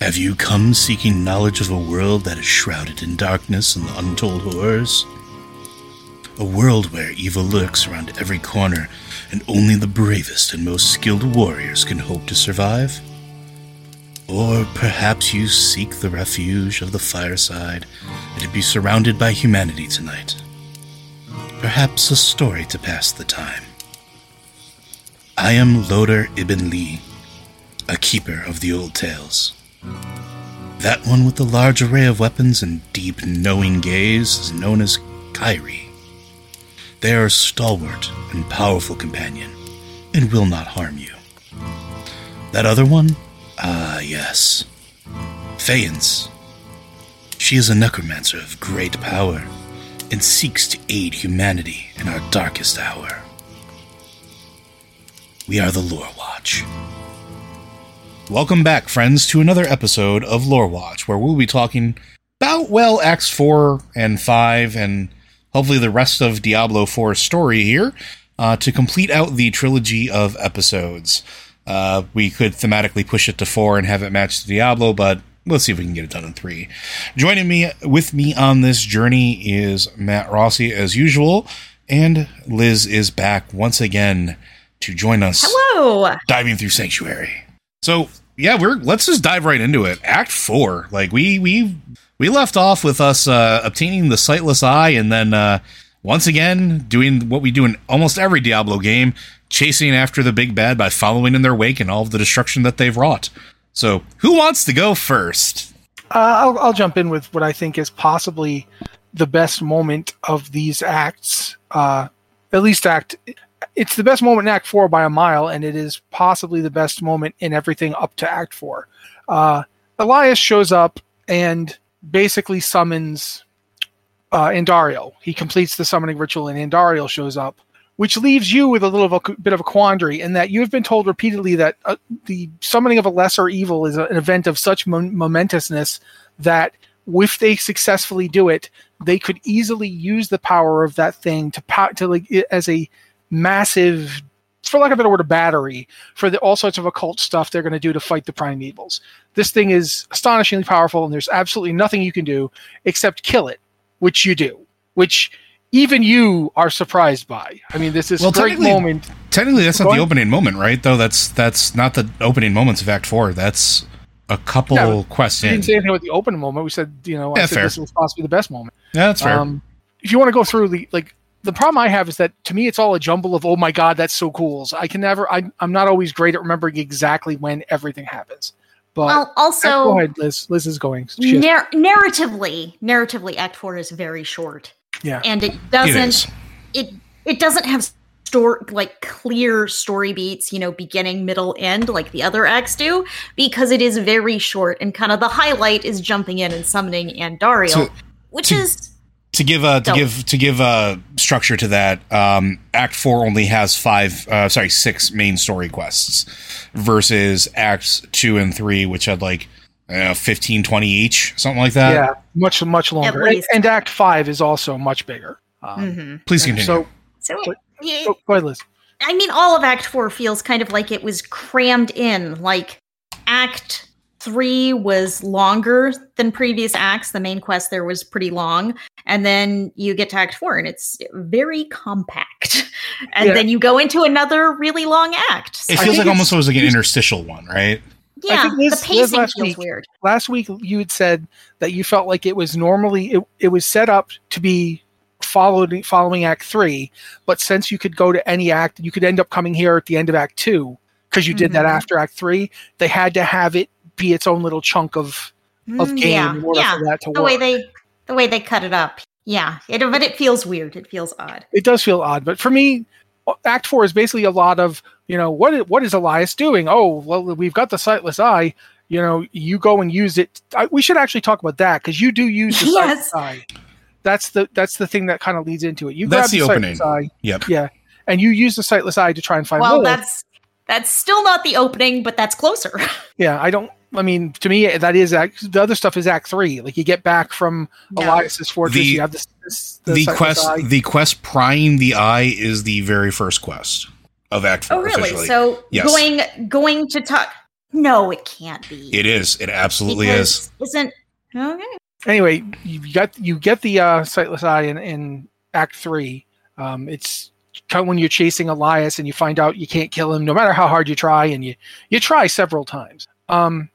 Have you come seeking knowledge of a world that is shrouded in darkness and untold horrors? A world where evil lurks around every corner and only the bravest and most skilled warriors can hope to survive? Or perhaps you seek the refuge of the fireside and to be surrounded by humanity tonight? Perhaps a story to pass the time. I am Loder Ibn Lee, a keeper of the old tales. That one with the large array of weapons and deep, knowing gaze is known as Kyrie. They are a stalwart and powerful companion, and will not harm you. That other one? Ah, yes. Phaeance. She is a necromancer of great power, and seeks to aid humanity in our darkest hour. We are the Lore Watch. Welcome back, friends, to another episode of Lore Watch, where we'll be talking about, well, Acts 4 and 5, and hopefully the rest of Diablo 4's story here, uh, to complete out the trilogy of episodes. Uh, we could thematically push it to 4 and have it match to Diablo, but let's see if we can get it done in 3. Joining me with me on this journey is Matt Rossi, as usual, and Liz is back once again to join us Hello. diving through Sanctuary. So yeah, we're let's just dive right into it. Act four, like we we we left off with us uh, obtaining the sightless eye, and then uh, once again doing what we do in almost every Diablo game, chasing after the big bad by following in their wake and all of the destruction that they've wrought. So who wants to go first? Uh, I'll, I'll jump in with what I think is possibly the best moment of these acts. Uh, at least act. It's the best moment in Act Four by a mile, and it is possibly the best moment in everything up to Act Four. Uh, Elias shows up and basically summons uh, Andariel. He completes the summoning ritual, and Andariel shows up, which leaves you with a little of a, bit of a quandary in that you have been told repeatedly that uh, the summoning of a lesser evil is an event of such mo- momentousness that if they successfully do it, they could easily use the power of that thing to pow- to like as a massive, for lack of a better word, a battery for the, all sorts of occult stuff they're going to do to fight the prime evils. This thing is astonishingly powerful, and there's absolutely nothing you can do except kill it, which you do, which even you are surprised by. I mean, this is Well, a great moment. Technically, that's not the opening moment, right? Though that's that's not the opening moments of Act Four. That's a couple Yeah, quests We in. didn't say anything about the opening moment. We said, you know, I said fair. this was possibly the best moment. Yeah, that's fair. Um, if you want to go through the like, the problem I have is that to me it's all a jumble of oh my god that's so cool. So I can never. I, I'm not always great at remembering exactly when everything happens. But Well, also, go ahead, Liz. Liz is going. Nar- narratively, narratively, Act Four is very short, yeah. and it doesn't. It it doesn't have store like clear story beats, you know, beginning, middle, end, like the other acts do, because it is very short, and kind of the highlight is jumping in and summoning Andariel, So- which to- is to give uh to So- give to give uh structure to that um act 4 only has 5 uh sorry 6 main story quests versus acts 2 and 3 which had like uh, 15 20 each something like that yeah, much much longer. And, and Act Five is also much bigger. Um, mhm. please continue So, so. so- yeah, so go ahead, Liz. I mean, all of Act Four feels kind of like it was crammed in. Like Act Three was longer than previous acts. The main quest there was pretty long, and then you get to Act Four, and it's very compact. And Yeah. then you go into another really long act. it feels like almost it's- like an interstitial one right yeah, think Liz- the Liz pacing last feels week- weird. last week you had said that you felt like it was normally it, it was set up to be followed following act three but since you could go to any act you could end up coming here at the end of act two because you did that Mhm. after Act Three. They had to have it be its own little chunk of of Mm, game yeah, in order yeah. for that to The work. way they the way they cut it up. Yeah. It but it feels weird. It feels odd. it does feel odd, but for me, Act Four is basically a lot of you know what what is Elias doing? Oh, well, we've got the sightless eye. You know, you go and use it. I, we should actually talk about that because you do use the Yes. sightless eye. That's the that's the thing that kind of leads into it. You That's grab the sightless opening. eye, Yep. yeah, and you use the sightless eye to try and find. Well, Lilith. that's that's still not the opening, but that's closer. yeah. I don't. I mean, to me, that is act. The other stuff is Act Three. Like you get back from No. Elias's fortress. The- you have this. this the, The quest, eye. the quest prying the eye is the very first quest of Act Four. oh, really? officially. So Yes. going going to talk. No, it can't be. it is. It absolutely is. Because Isn't okay? anyway, you got you get the uh, sightless eye in, in Act Three. Um, it's kind of when you're chasing Elias and you find out you can't kill him, no matter how hard you try, and you you try several times. Um,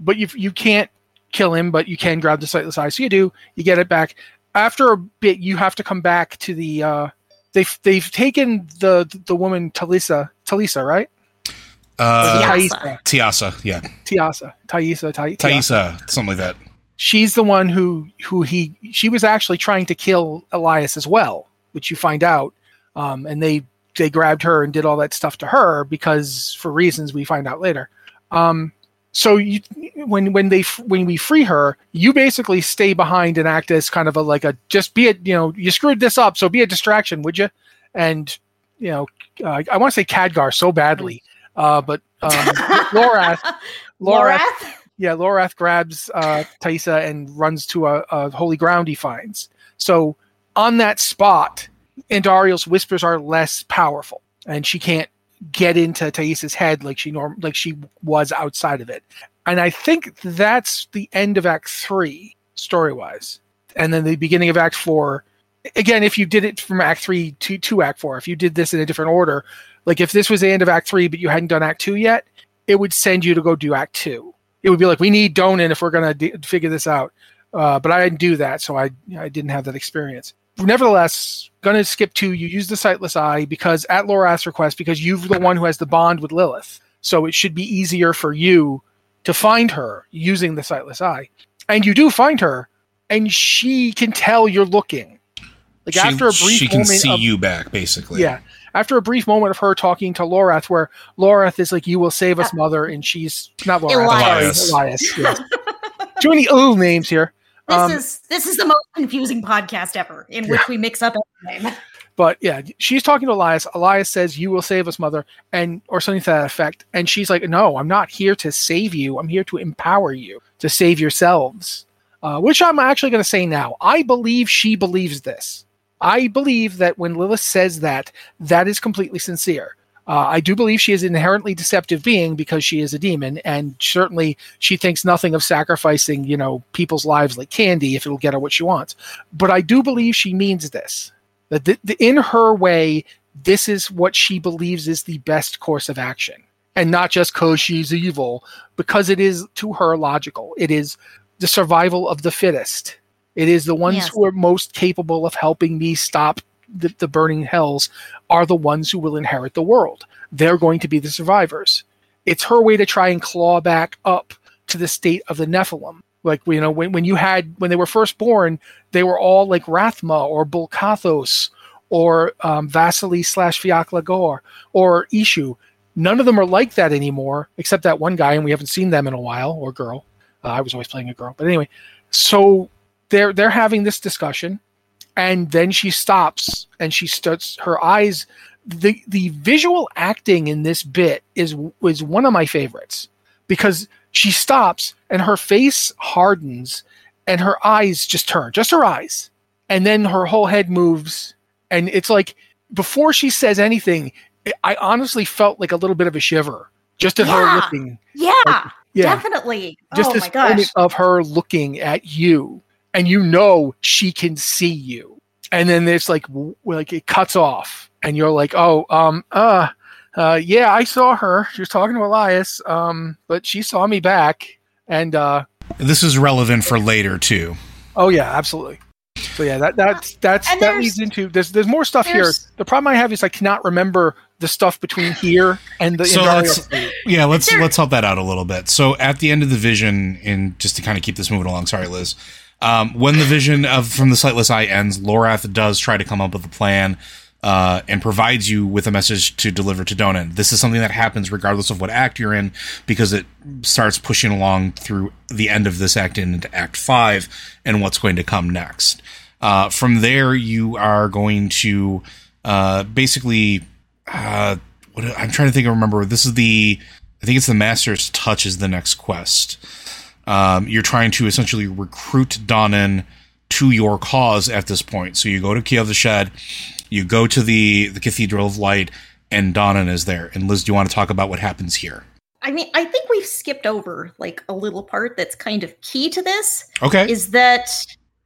but you you can't kill him, but you can grab the sightless eye. So you do. You get it back. After a bit, you have to come back to the. Uh, they've they've taken the the woman Talisa Talisa right? Uh, Yeah. Taisa Tiasa, yeah, Tiasa Taisa Tai- Tiasa. Taisa, something like that. she's the one who who he she was actually trying to kill Elias as well, which you find out. Um, and they they grabbed her and did all that stuff to her because for reasons we find out later. Um, so you when when they when we free her, you basically stay behind and act as kind of a like a just be a you know you screwed this up, so be a distraction, would you? And you know uh, I want to say Khadgar so badly, uh, but um, Lorath Lorath Lorath? yeah, Lorath grabs uh, Taissa and runs to a, a holy ground he finds. So on that spot, Andariel's whispers are less powerful, and she can't get into Taissa's head like she norm like she was outside of it. And I think that's the end of Act Three, story wise. And then the beginning of Act Four. Again, if you did it from Act Three to, to Act Four, if you did this in a different order, like if this was the end of Act Three but you hadn't done Act Two yet, it would send you to go do Act Two it would be like we need Donan if we're to d- figure this out. Uh, but I didn't do that, so I I didn't have that experience. Nevertheless, going to skip two. You use the sightless eye because at Lorath's request, because you're the one who has the bond with Lilith, so it should be easier for you to find her using the sightless eye. And you do find her, and she can tell you're looking. Like she, after a brief moment, she can see of, you back, basically. yeah. After a brief moment of her talking to Lorath, where Lorath is like, "You will save us, uh, mother," and she's not Lorath, Elias. sorry, Elias. yes. Too many ooh names here. This Um, is this is the most confusing podcast ever, in which we mix up everything. But yeah, she's talking to Elias. Elias says, "You will save us, mother," and or something to that effect. And she's like, "No, I'm not here to save you. I'm here to empower you to save yourselves." Uh, which I'm actually going to say now. I believe she believes this. I believe that when Lilith says that, that is completely sincere. Uh, I do believe she is an inherently deceptive being because she is a demon, and certainly she thinks nothing of sacrificing, you know, people's lives like candy if it'll get her what she wants. But I do believe she means this. That th- th- in her way, this is what she believes is the best course of action, and not just because she's evil, because it is to her logical. It is the survival of the fittest. It is the ones Yes. who are most capable of helping me stop the, the burning hells are the ones who will inherit the world. They're going to be the survivors. It's her way to try and claw back up to the state of the Nephalem. Like you know, when, when you had when they were first born, they were all like Rathma or Bul-Kathos or um, Vasily slash Fiaklagor or Ishu. None of them are like that anymore, except that one guy, and we haven't seen them in a while or girl. Uh, I was always playing a girl, but anyway. So they're they're having this discussion, and then she stops and she starts her eyes. the The visual acting in this bit is was one of my favorites because she stops and her face hardens and her eyes just turn, just her eyes, and then her whole head moves, and it's like before she says anything, I honestly felt like a little bit of a shiver just at her Yeah. looking. Yeah, Yeah, definitely. just oh this my gosh. moment of her looking at you and you know she can see you and then there's like like it cuts off and you're like oh um uh uh yeah i saw her she was talking to elias um but she saw me back and uh This is relevant for later too. oh yeah absolutely So yeah, that that's that's And that leads into there's there's more stuff here. The problem I have is I cannot remember the stuff between here and the So let's- Yeah, let's There- let's help that out a little bit. So at the end of the vision, and just to kind of keep this moving along, sorry, Liz. Um, when the vision of from the sightless eye ends, Lorath does try to come up with a plan uh, and provides you with a message to deliver to Donan. This is something that happens regardless of what act you're in because it starts pushing along through the end of this act into Act Five and what's going to come next. Uh, from there, you are going to uh, basically uh, what I'm trying to think. I remember this is the I think it's the Master's Touch is the next quest. Um, you're trying to essentially recruit Donan to your cause at this point. So you go to Kyovashad, you go to the the Cathedral of Light, and Donan is there. And Liz, do you want to talk about what happens here? I mean, I think we've skipped over like a little part that's kind of key to this. Okay. is that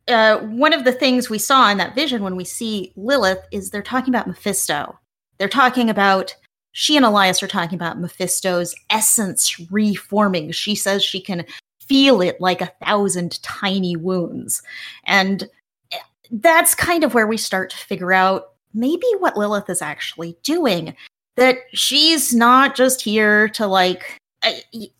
uh, one of the things we saw in that vision when we see Lilith is they're talking about Mephisto. They're talking about she and Elias are talking about Mephisto's essence reforming. She says she can feel it like a thousand tiny wounds. And that's kind of where we start to figure out maybe what Lilith is actually doing. That she's not just here to like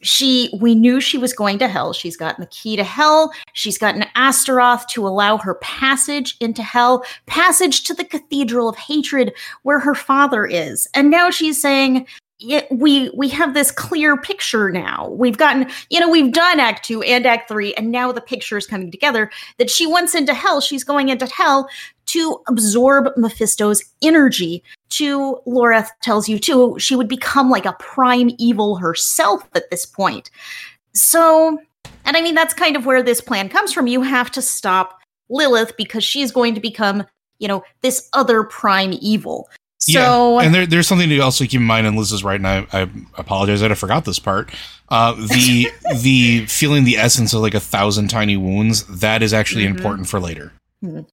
she we knew she was going to hell she's gotten the key to hell she's gotten astaroth to allow her passage into hell passage to the cathedral of hatred where her father is and now she's saying "Yeah, we we have this clear picture now we've gotten you know we've done act 2 and act 3 and now the picture is coming together that she wants into hell she's going into hell to absorb mephisto's energy to Lorath tells you too, she would become like a prime evil herself at this point. So, and I mean, that's kind of where this plan comes from. You have to stop Lilith because she's going to become, you know, this other prime evil. So, yeah, and there, there's something to also keep in mind, and Liz is right, and I, I apologize that I forgot this part. Uh, the the feeling the essence of like a thousand tiny wounds that is actually Mhm. important for later. Mhm.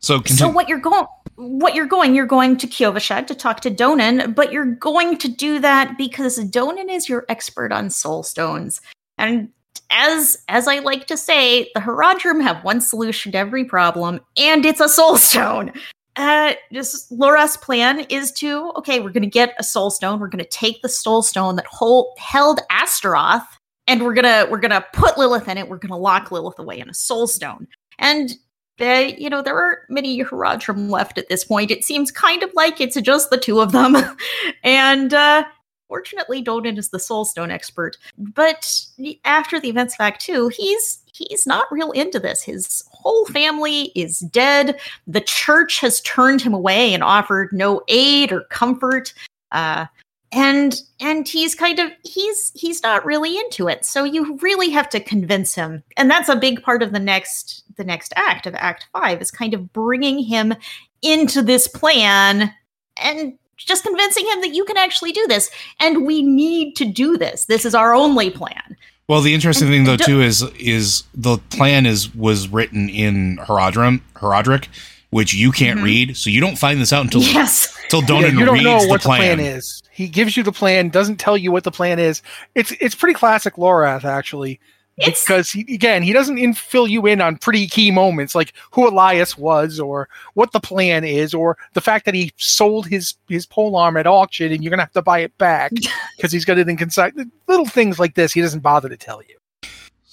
So, so what you're going, what you're going, you're going to Kyovashad to talk to Donan, but you're going to do that because Donan is your expert on soul stones, and as as I like to say, the Horadrim have one solution to every problem, and it's a soul stone. Uh, just Laura's plan is to okay, we're going to get a soul stone. We're going to take the soul stone that hold, held Astaroth, and we're gonna we're gonna put Lilith in it. We're gonna lock Lilith away in a soul stone. And uh, you know there aren't many Horadrim left at this point. It seems kind of like it's just the two of them, and uh, fortunately, Donan is the soul stone expert. But after the events of Act Two, he's he's not real into this. His whole family is dead. The church has turned him away and offered no aid or comfort. Uh, and and he's kind of he's he's not really into it. So you really have to convince him. And that's a big part of the next the next act of Act 5 is kind of bringing him into this plan and just convincing him that you can actually do this and we need to do this. This is our only plan. Well, the interesting And- thing though too is is the plan is was written in Horadrim, Horadric, which you can't Mhm. read, so you don't find this out until yes. until Yeah, you don't reads know the, what plan. the plan is. He gives you the plan, doesn't tell you what the plan is. It's it's pretty classic Lorath actually. It's because he again he doesn't in, fill you in on pretty key moments like who Elias was or what the plan is or the fact that he sold his his pole arm at auction and you're gonna have to buy it back because he's got it in consign little things like this he doesn't bother to tell you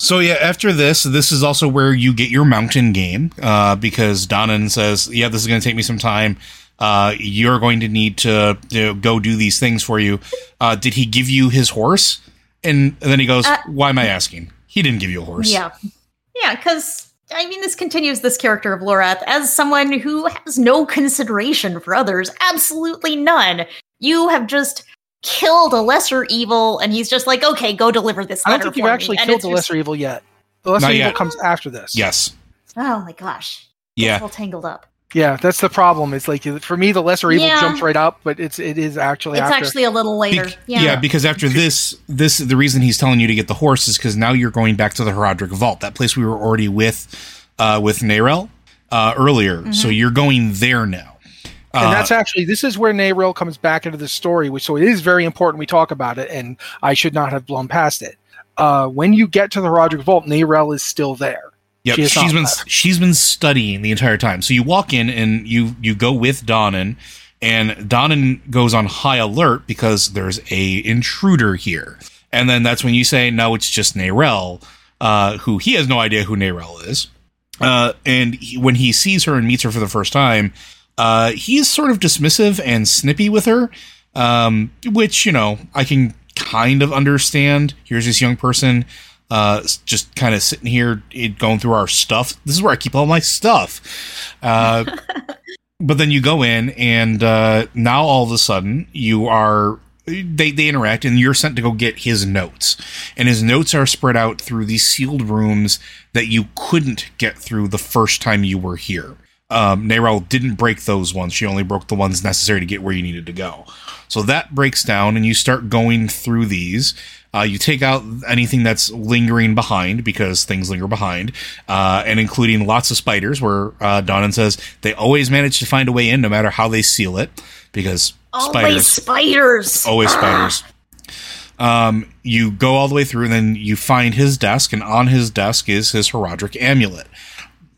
So yeah, after this, this is also where you get your mountain game uh, because Donan says, "Yeah, this is going to take me some time. Uh, you're going to need to, to go do these things for you." Uh, did he give you his horse? And then he goes, Uh, "Why am I asking? He didn't give you a horse." Yeah. Yeah, because I mean this continues this character of Lorath as someone who has no consideration for others. Absolutely none. You have just killed a lesser evil, and he's just like, okay, go deliver this I don't letter think you've for me." actually And killed it's the just- lesser evil yet the lesser Not evil yet. comes after this Yes. Oh my gosh. Yeah. It's all tangled up. Yeah that's the problem it's like for me the lesser evil Yeah. jumps right up but it's it is actually It's after actually a little later. Bec- yeah. because after this, this the reason he's telling you to get the horse is because now you're going back to the Horadric Vault, that place we were already with, uh, with Neyrelle uh, earlier. So you're going there now. and Uh, that's actually this is where Neyrelle comes back into the story, which so it is very important we talk about it, and I should not have blown past it. Uh, when you get to the Horadric Vault, Neyrelle is still there. Yep, She has been left. she's been studying the entire time. So you walk in and you you go with Donan, and Donan goes on high alert because there's a intruder here. And then that's when you say, no, it's just Neyrelle, uh, who he has no idea who Neyrelle is. Uh, and he, when he sees her and meets her for the first time, uh, he's sort of dismissive and snippy with her, um, which, you know, I can kind of understand. Here's this young person uh, just kind of sitting here going through our stuff. This is where I keep all my stuff. Uh, but then you go in, and uh, now all of a sudden you are. They, they interact and you're sent to go get his notes. And his notes are spread out through these sealed rooms that you couldn't get through the first time you were here. Um, Neyrelle didn't break those ones. She only broke the ones necessary to get where you needed to go. So that breaks down, and you start going through these. Uh, you take out anything that's lingering behind because things linger behind, uh, and including lots of spiders. Where uh, Donan says they always manage to find a way in, no matter how they seal it, because Always spiders spiders. always spiders. Um, you go all the way through, and then you find his desk, and on his desk is his Horadric amulet.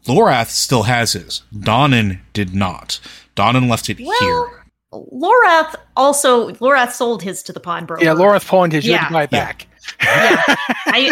Lorath still has his. Donan did not. Donan left it Well, here. Lorath also Lorath sold his to the pawnbroker. Yeah, Lorath pawned his Yeah. yeah. guy Yeah. back. yeah. I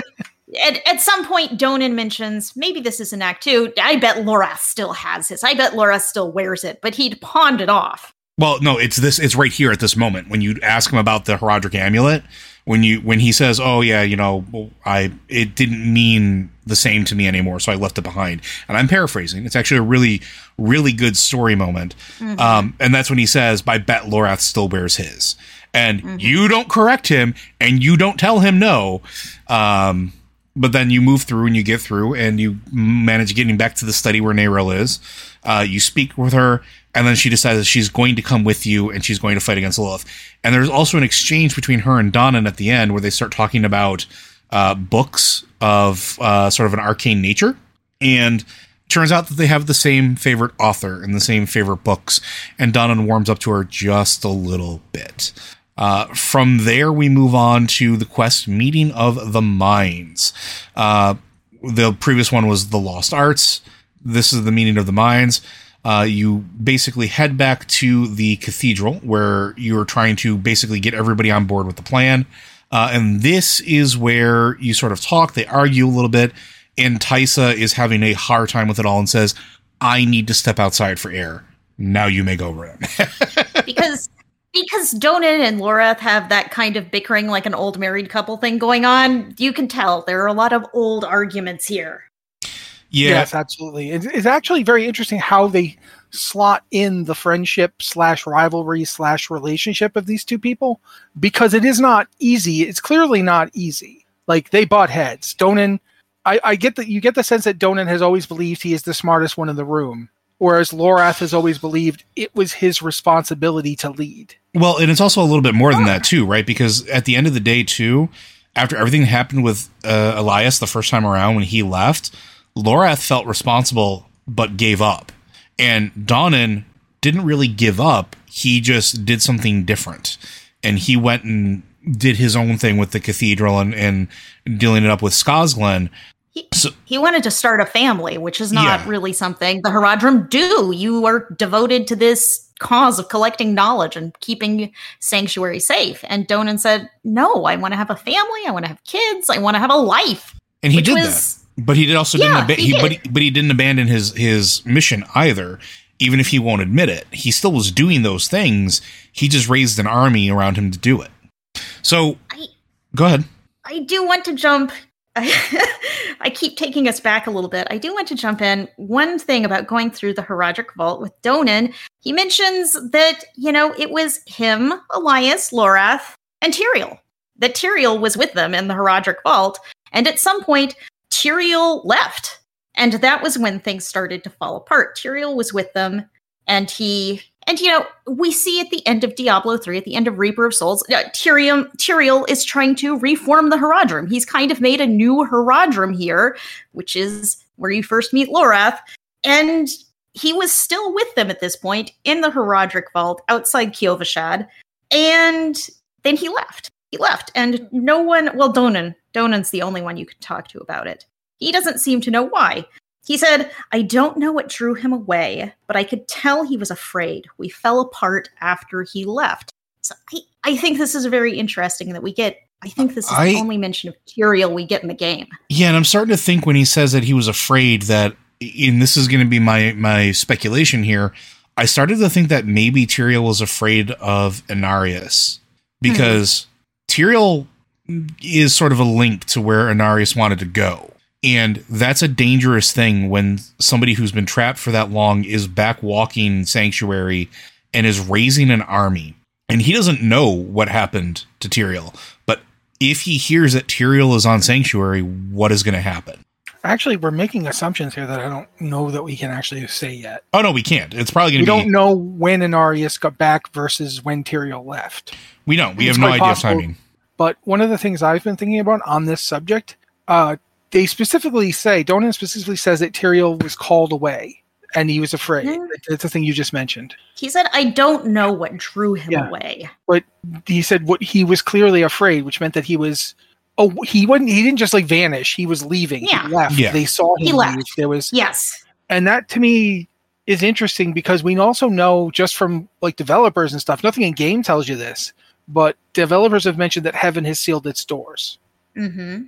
at, at some point Donan mentions maybe this is an act two. I bet Lorath still has his. I bet Lorath still wears it, but he'd pawned it off. Well, no, it's this. It's right here at this moment when you ask him about the Horadric amulet. When you when he says, "Oh yeah, you know, I it didn't mean the same to me anymore, so I left it behind." And I'm paraphrasing. It's actually a really really good story moment. Um, and that's when he says, "By bet Lorath still wears his." And you don't correct him, and you don't tell him no. Um, but then you move through and you get through and you manage getting back to the study where Neyrelle is. Uh, you speak with her, and then she decides that she's going to come with you and she's going to fight against Lilith. And there's also an exchange between her and Donan at the end where they start talking about uh, books of uh, sort of an arcane nature. And turns out that they have the same favorite author and the same favorite books. And Donan warms up to her just a little bit. Uh, from there, we move on to the quest Meeting of the Minds. Uh, the previous one was the Lost Arts. This is the Meeting of the Minds. Uh, you basically head back to the cathedral where you're trying to basically get everybody on board with the plan. Uh, and this is where you sort of talk, they argue a little bit, and Taissa is having a hard time with it all and says, I need to step outside for air. Now you may go, Ren. because because Donan and Lorath have that kind of bickering like an old married couple thing going on. You can tell there are a lot of old arguments here. Yeah. Yes, absolutely. It's, it's actually very interesting how they slot in the friendship slash rivalry slash relationship of these two people because it is not easy. It's clearly not easy. Like they butt heads. Donan, I, I get that you get the sense that Donan has always believed he is the smartest one in the room, whereas Lorath has always believed it was his responsibility to lead. Well, and it's also a little bit more than that too, right? Because at the end of the day, too, after everything happened with uh, Elias the first time around when he left, Lorath felt responsible but gave up, and Donan didn't really give up. He just did something different, and he went and did his own thing with the cathedral and and dealing it up with Scosglen. He, So- he wanted to start a family, which is not Yeah. really something the Horadrim do. You are devoted to this cause of collecting knowledge and keeping sanctuary safe. And Donan said, "No, I want to have a family. I want to have kids. I want to have a life." and he did was- that. But he did also Yeah, didn't. Ab- he he, but he, but he didn't abandon his his mission either. Even if he won't admit it, he still was doing those things. He just raised an army around him to do it. So, I- go ahead. I do want to jump. I keep taking us back a little bit. I do want to jump in. One thing about going through the Horadric Vault with Donan, he mentions that, you know, it was him, Elias, Lorath, and Tyrael. That Tyrael was with them in the Horadric Vault. And at some point, Tyrael left. And that was when things started to fall apart. Tyrael was with them, and he and you know, we see at the end of Diablo 3, at the end of Reaper of Souls, uh, Tyrium, Tyrael is trying to reform the Horadrim. He's kind of made a new Horadrim here, which is where you first meet Lorath. And he was still with them at this point in the Horadric Vault outside Kyovashad. And then he left. He left. And no one, well, Donan, Donan's the only one you can talk to about it. He doesn't seem to know why. He said, I don't know what drew him away, but I could tell he was afraid. We fell apart after he left. So I, I think this is very interesting that we get. I think this is I- the only mention of Tyrael we get in the game. Yeah, and I'm starting to think when he says that he was afraid that, and this is going to be my my speculation here. I started to think that maybe Tyrael was afraid of Inarius hmm. because Tyrael is sort of a link to where Inarius wanted to go. And that's a dangerous thing when somebody who's been trapped for that long is back walking Sanctuary and is raising an army. And he doesn't know what happened to Tyrael. But if he hears that Tyrael is on Sanctuary, what is going to happen? Actually, we're making assumptions here that I don't know that we can actually say yet. Oh, no, we can't. It's probably going We to be. don't know when Inarius got back versus when Tyrael left. We don't. We It's have no idea of possible. timing. But one of the things I've been thinking about on this subject, uh, they specifically say, Donan specifically says that Tyrael was called away and he was afraid. Hmm. That's the thing you just mentioned. He said, I don't know what drew him Yeah. away. But he said what he was clearly afraid, which meant that he was. Oh, he wasn't. He didn't just like vanish. He was leaving. Yeah. He left. Yeah. They saw him He left. leave. There was Yes. and that to me is interesting because we also know just from like developers and stuff nothing in game tells you this but developers have mentioned that heaven has sealed its doors. Hmm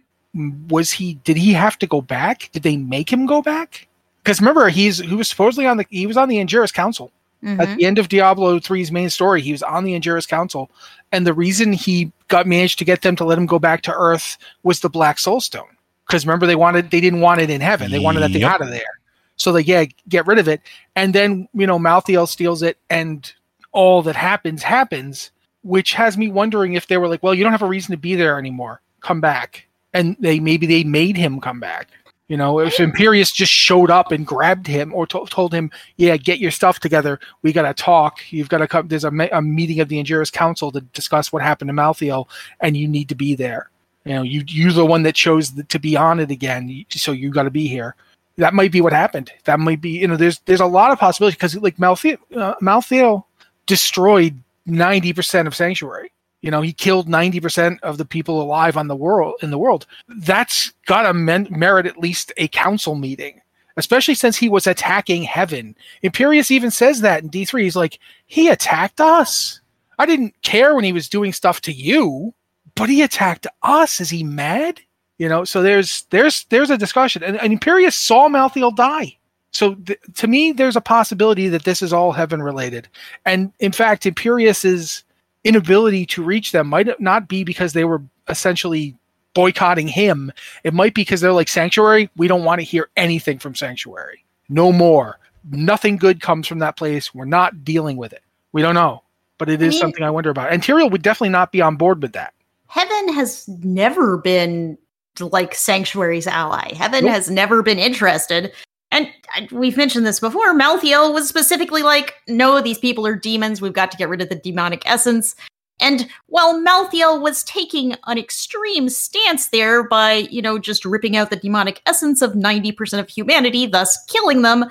was he did he have to go back? Did they make him go back? Because remember he's he was supposedly on the he was on the Angiris council. Hmm at the end of Diablo 3's main story, he was on the Angiris Council, and the reason he got managed to get them to let him go back to Earth was the Black Soul Stone. Because remember, they wanted they didn't want it in heaven; they wanted that thing Yep. out of there. So they yeah get rid of it, and then you know Malthael steals it, and all that happens happens, which has me wondering if they were like, well, you don't have a reason to be there anymore. Come back, and they maybe they made him come back. You know, if Imperius just showed up and grabbed him or to- told him, "Yeah, get your stuff together. We got to talk. You've got to come. There's a, ma- a meeting of the Angiris Council to discuss what happened to Malthael, and you need to be there. You know, you you're the one that chose the, to be on it again, so you got to be here." That might be what happened. That might be. You know, there's there's a lot of possibilities because like Malthael, uh, Malthael destroyed ninety percent of Sanctuary. You know, he killed ninety percent of the people alive on the world in the world. That's got to men- merit at least a council meeting, especially since he was attacking heaven. Imperius even says that in D three. He's like, he attacked us. I didn't care when he was doing stuff to you, but he attacked us. Is he mad? You know, so there's there's there's a discussion, and, and Imperius saw Malthael die. So th- to me, there's a possibility that this is all heaven related, and in fact, Imperius's inability to reach them might not be because they were essentially boycotting him. It might be because they're like Sanctuary. We don't want to hear anything from Sanctuary. No more. Nothing good comes from that place. We're not dealing with it. We don't know, but it I is mean- something I wonder about. And Tyrael would definitely not be on board with that. Heaven has never been like Sanctuary's ally. Heaven Nope. has never been interested. And uh, we've mentioned this before. Malthael was specifically like, no, these people are demons. We've got to get rid of the demonic essence. And while Malthael was taking an extreme stance there by, you know, just ripping out the demonic essence of 90% of humanity, thus killing them,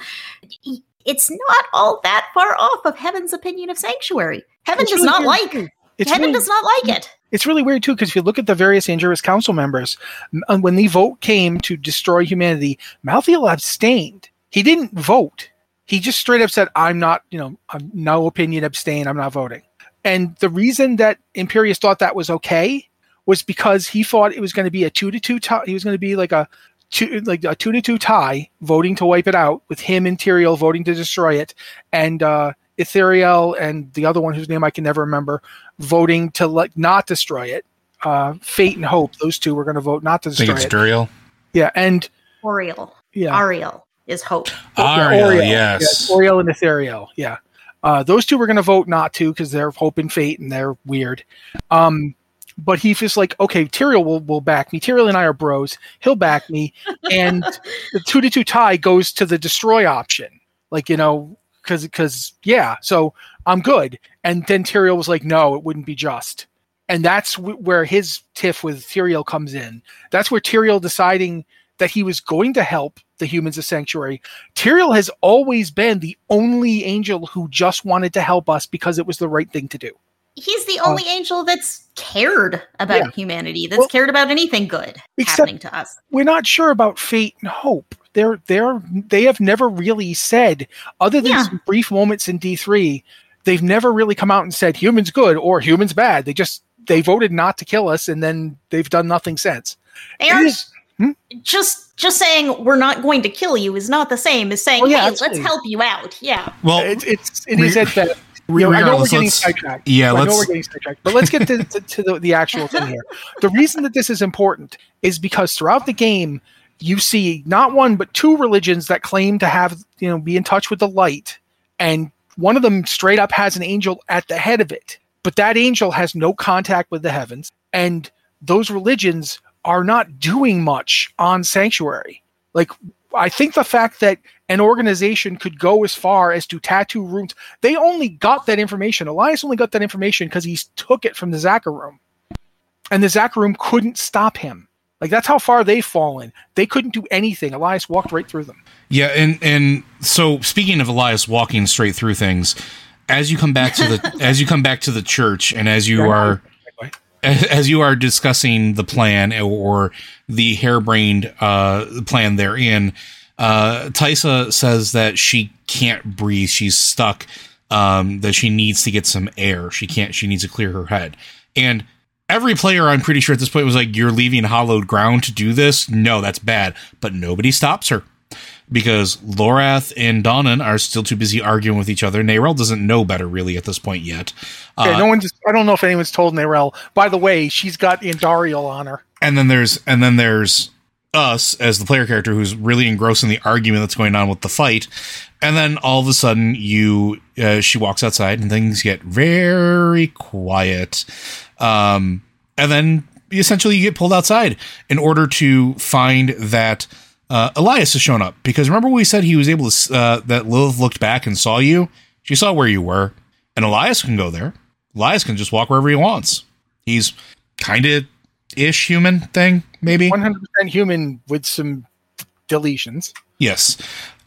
it's not all that far off of Heaven's opinion of Sanctuary. Heaven does not like. It's Heaven really- does not like it. It's really weird too because if you look at the various Angiris Council members, uh, when the vote came to destroy humanity, Malthael abstained. He didn't vote. He just straight up said, "I'm not, you know, I'm no opinion, abstain. I'm not voting." And the reason that Imperius thought that was okay was because he thought it was going to be a two to two tie. He was going to be like a two, like a two to two tie, voting to wipe it out, with him and Tyrael voting to destroy it, and uh, Itherael and the other one whose name I can never remember voting to like not destroy it. Uh, Fate and Hope, those two were going to vote not to I think destroy it's it. Duriel. Yeah, and Auriel. yeah, Ariel is hope. Ariel, Auriel. yes. Yeah, Auriel and Itherael. Yeah. Uh, those two were going to vote not to because they're Hope and Fate and they're weird. Um, but he just like, okay, Tyrael will, will back me. Tyrael and I are bros. He'll back me. And the two to two tie goes to the destroy option. Like, you know, because, because, yeah, so I'm good. And then Tyrael was like, no, it wouldn't be just. And that's w- where his tiff with Tyrael comes in. That's where Tyrael deciding that he was going to help the humans of Sanctuary Tyrael has always been the only angel who just wanted to help us because it was the right thing to do. he's the only um, angel that's cared about Yeah. humanity, that's Well- cared about anything good happening to us. we're not sure about fate and hope. They're they're they have never really said, other than Yeah. some brief moments in D three, they've never really come out and said humans good or humans bad. They just they voted not to kill us, and then they've done nothing since. They are is- hmm? just just saying we're not going to kill you is not the same as saying, Oh, yeah, hey, absolutely. let's help you out. Yeah. Well, It's it's it re- is at best. re- You know, I know we're getting sidetracked. yeah, I know let's- we're getting sidetracked, but let's get to, to, to the, the actual thing here. The reason that this is important is because throughout the game, you see not one but two religions that claim to have you know be in touch with the light, and one of them straight up has an angel at the head of it, but that angel has no contact with the heavens, and those religions are not doing much on sanctuary. Like I think the fact that an organization could go as far as to tattoo rooms they only got that information. Elias only got that information because he took it from the Zakarum. And the Zakarum couldn't stop him. Like that's how far they've fallen. They couldn't do anything. Elias walked right through them. Yeah, and and so speaking of Elias walking straight through things, as you come back to the as you come back to the church, and as you are as, as you are discussing the plan or the harebrained uh, plan therein, uh, Taissa says that she can't breathe. She's stuck. Um, that she needs to get some air. She can't. She needs to clear her head. And every player, I'm pretty sure at this point, was like, "You're leaving hollowed ground to do this. No, that's bad." But nobody stops her because Lorath and Donan are still too busy arguing with each other. Neyrelle doesn't know better really at this point yet. Okay, Uh, no one's. I don't know if anyone's told Neyrelle. By the way, she's got Andariel on her. and then there's and then there's us as the player character who's really engrossed in the argument that's going on with the fight and then all of a sudden you uh, she walks outside and things get very quiet um and then essentially you get pulled outside in order to find that uh, Elias has shown up. Because remember we said he was able to uh, that Lilith looked back and saw you? She saw where you were and Elias can go there. Elias can just walk wherever he wants. He's kind of ish human thing maybe? One hundred percent human with some deletions. yes.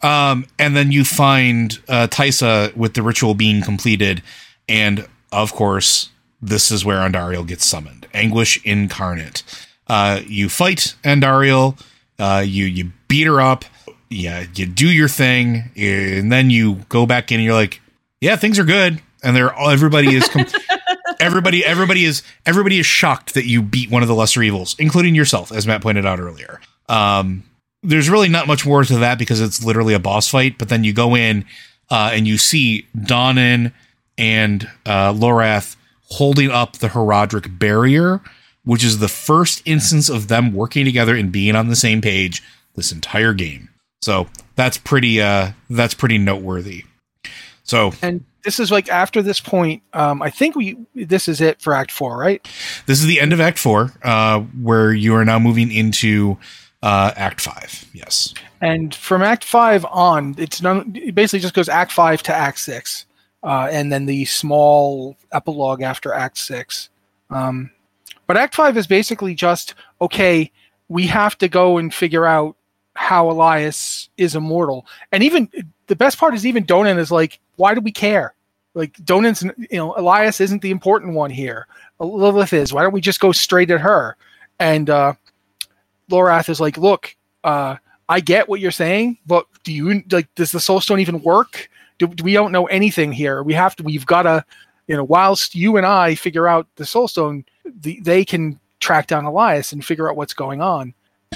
Um and then you find uh Taissa with the ritual being completed and of course this is where Andariel gets summoned. Anguish incarnate. Uh you fight Andariel uh you you beat her up yeah you do your thing and then you go back in and you're like yeah things are good. And they're everybody is com- everybody everybody is everybody is shocked that you beat one of the lesser evils including yourself as matt pointed out earlier. Um there's really not much more to that because it's literally a boss fight but then you go in uh and you see donan and uh lorath holding up the horadric barrier which is the first instance of them working together and being on the same page this entire game. So that's pretty uh that's pretty noteworthy. So And this is like after this point. Um, I think we. This is it for Act Four, right? This is the end of Act Four, uh, where you are now moving into uh, Act Five. Yes. And from Act Five on, it's none. It basically just goes Act Five to Act Six, uh, and then the small epilogue after Act Six. Um, but Act Five is basically just okay. We have to go and figure out how Elias is immortal, and even the best part is even Donan is like, why do we care? Like Donan's, you know, Elias isn't the important one here. Lilith is. Why don't we just go straight at her? And uh, Lorath is like, look, uh, I get what you're saying, but do you like does the soul stone even work? Do, we don't know anything here? We have to we've got to you know whilst you and I figure out the soul stone, the, they can track down Elias and figure out what's going on.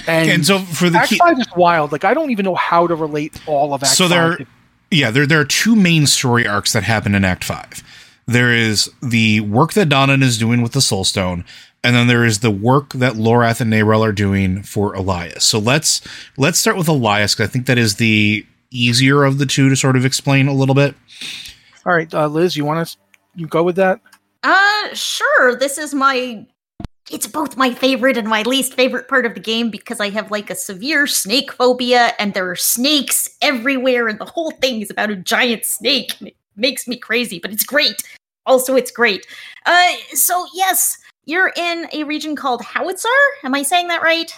And, And so for the Act key, Five is wild. Like I don't even know how to relate all of Act so there, Five. yeah, there there are two main story arcs that happen in Act Five. There is the work that Donan is doing with the Soul Stone, and then there is the work that Lorath and Neyrelle are doing for Elias. So let's let's start with Elias because I think that is the easier of the two to sort of explain a little bit. All right, uh, Liz, you want to you go with that? Uh, sure. This is my. It's both my favorite and my least favorite part of the game because I have like a severe snake phobia and there are snakes everywhere and the whole thing is about a giant snake. It makes me crazy, but it's great. Also, it's great. Uh, so yes, you're in a region called Hawezar. Am I saying that right?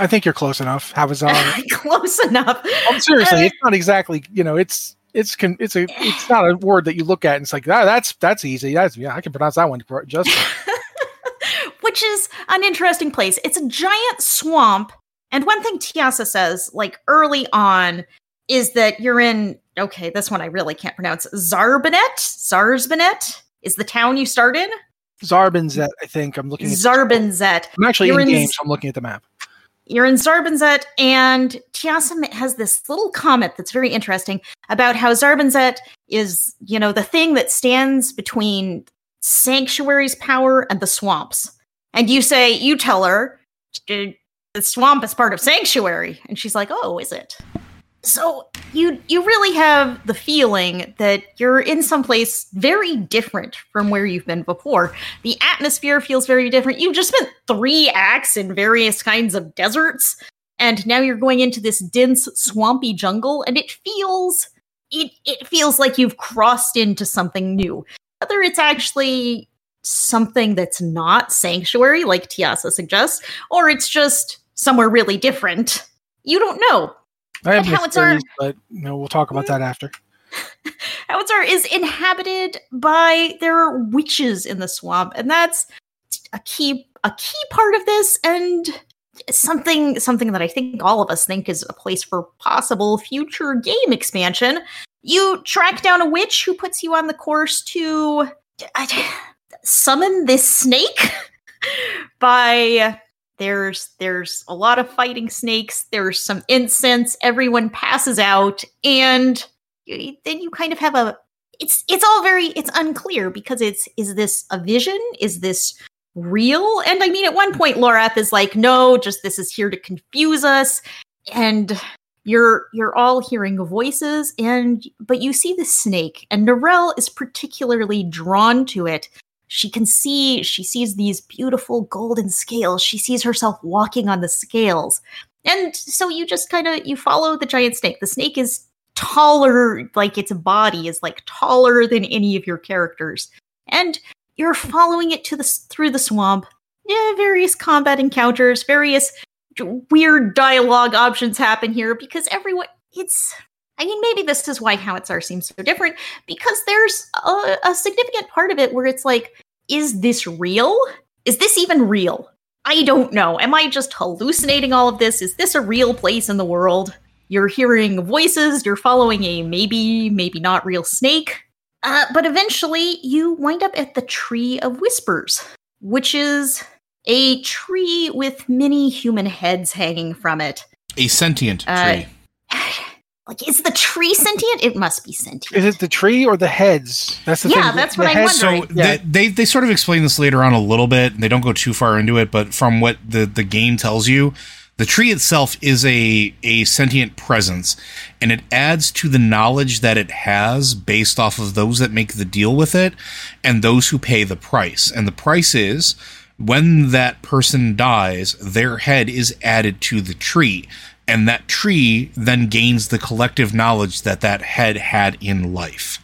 I think you're close enough. How was on? Close enough. Oh, seriously, it's not exactly. You know, it's it's con- it's a it's not a word that you look at and it's like that that's that's easy. That's yeah, I can pronounce that one just. which is an interesting place. It's a giant swamp. And one thing Tiasa says, like early on, is that you're in, okay, this one I really can't pronounce. Zarbanet? Zarzbanet is the town you start in? Zarbinzet, I think. I'm looking at Zarbinzet. I'm actually You're in in game, so I'm looking at the map. You're in Zarbinzet, and Tiasa has this little comment that's very interesting about how Zarbinzet is, you know, the thing that stands between Sanctuary's power and the swamps. And you say, you tell her, "Uh, the swamp is part of Sanctuary. And she's like, oh, is it? So you you really have the feeling that you're in some place very different from where you've been before. The atmosphere feels very different. You've just spent three acts in various kinds of deserts, and now you're going into this dense, swampy jungle, and it feels it it feels like you've crossed into something new. Whether it's actually something that's not sanctuary, like Taissa suggests, or it's just somewhere really different. You don't know. I have And my how it's our- theories, but you know, we'll talk about hmm? that after. Hawezar is inhabited by there are witches in the swamp, and that's a key a key part of this, and something something that I think all of us think is a place for possible future game expansion. You track down a witch who puts you on the course to summon this snake by there's there's a lot of fighting snakes. There's some incense. Everyone passes out. And you, then you kind of have a it's it's all very it's unclear because it's is this a vision? Is this real? And i mean at one point lorath is like no just this is here to confuse us. And you're you're all hearing voices and but you see the snake and Neyrelle is particularly drawn to it she can see she sees these beautiful golden scales. She sees herself walking on the scales. And so you just kind of you follow the giant snake. The snake is taller like its body is like taller than any of your characters. And you're following it to the through the swamp. Yeah various combat encounters various weird dialogue options happen here because everyone it's I mean, maybe this is why Hawezar seems so different because there's a, a significant part of it where it's like, is this real? Is this even real? I don't know. Am I just hallucinating all of this? Is this a real place in the world? You're hearing voices, you're following a maybe, maybe not real snake. Uh, but eventually, you wind up at the Tree of Whispers, which is a tree with many human heads hanging from it. A sentient Uh, tree. Like, is the tree sentient? It must be sentient. Is it the tree or the heads? That's the Yeah, thing. that's The what I'm heads- wondering. So Yeah. they, they they sort of explain this later on a little bit. and They don't go too far into it, but from what the the game tells you, the tree itself is a a sentient presence, and it adds to the knowledge that it has based off of those that make the deal with it and those who pay the price. And the price is when that person dies, their head is added to the tree. And that tree then gains the collective knowledge that that head had in life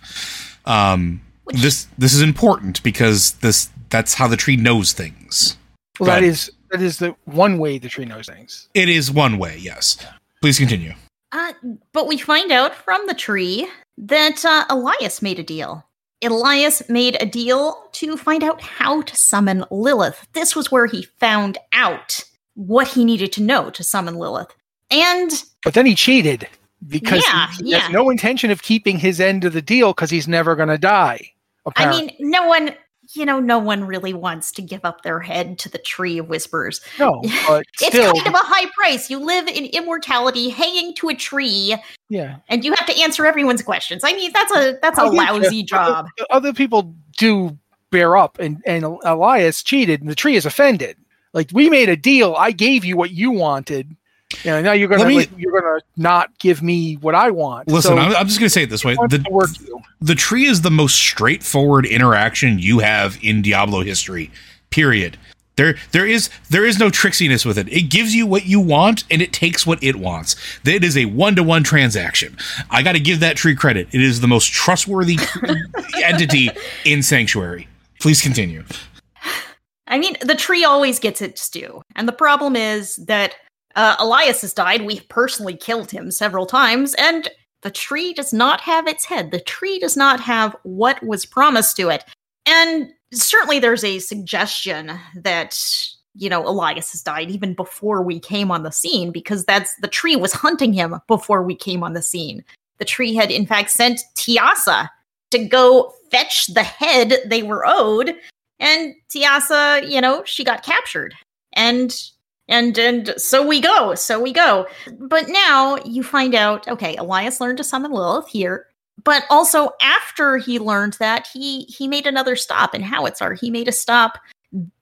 um, this this is important because this that's how the tree knows things. Well, Go that ahead. is that is the one way the tree knows things. It is one way, yes. Please continue. Uh, but we find out from the tree that uh, Elias made a deal. Elias made a deal to find out how to summon Lilith. This was where he found out what he needed to know to summon Lilith. And But then he cheated because Yeah, he, yeah. has no intention of keeping his end of the deal because he's never going to die. Okay. I mean, no one, you know, no one really wants to give up their head to the Tree of Whispers. no, but It's still, kind of a high price. You live in immortality, hanging to a tree, yeah. and you have to answer everyone's questions. I mean, that's a that's a lousy yeah. job. Other, other people do bear up, and and Elias cheated, and the tree is offended. Like we made a deal. I gave you what you wanted. You know, now you're gonna me- like, you're gonna not give me what I want. Listen, So, I'm, I'm just going to say it this way: the work the tree is the most straightforward interaction you have in Diablo history. Period. There, there is there is no tricksiness with it. It gives you what you want, and it takes what it wants. It is a one to one transaction. I got to give that tree credit. It is the most trustworthy entity in Sanctuary. Please continue. I mean, the tree always gets its due. And the problem is that uh, Elias has died. We've personally killed him several times. And The tree does not have its head. The tree does not have what was promised to it. And certainly there's a suggestion that, you know, Elias has died even before we came on the scene because that's the tree was hunting him before we came on the scene. The tree had, in fact, sent Taissa to go fetch the head they were owed. And Taissa, you know, she got captured. And and and so we go, so we go. But now you find out, okay, Elias learned to summon Lilith here, but also after he learned that, he he made another stop in Hawezar. He made a stop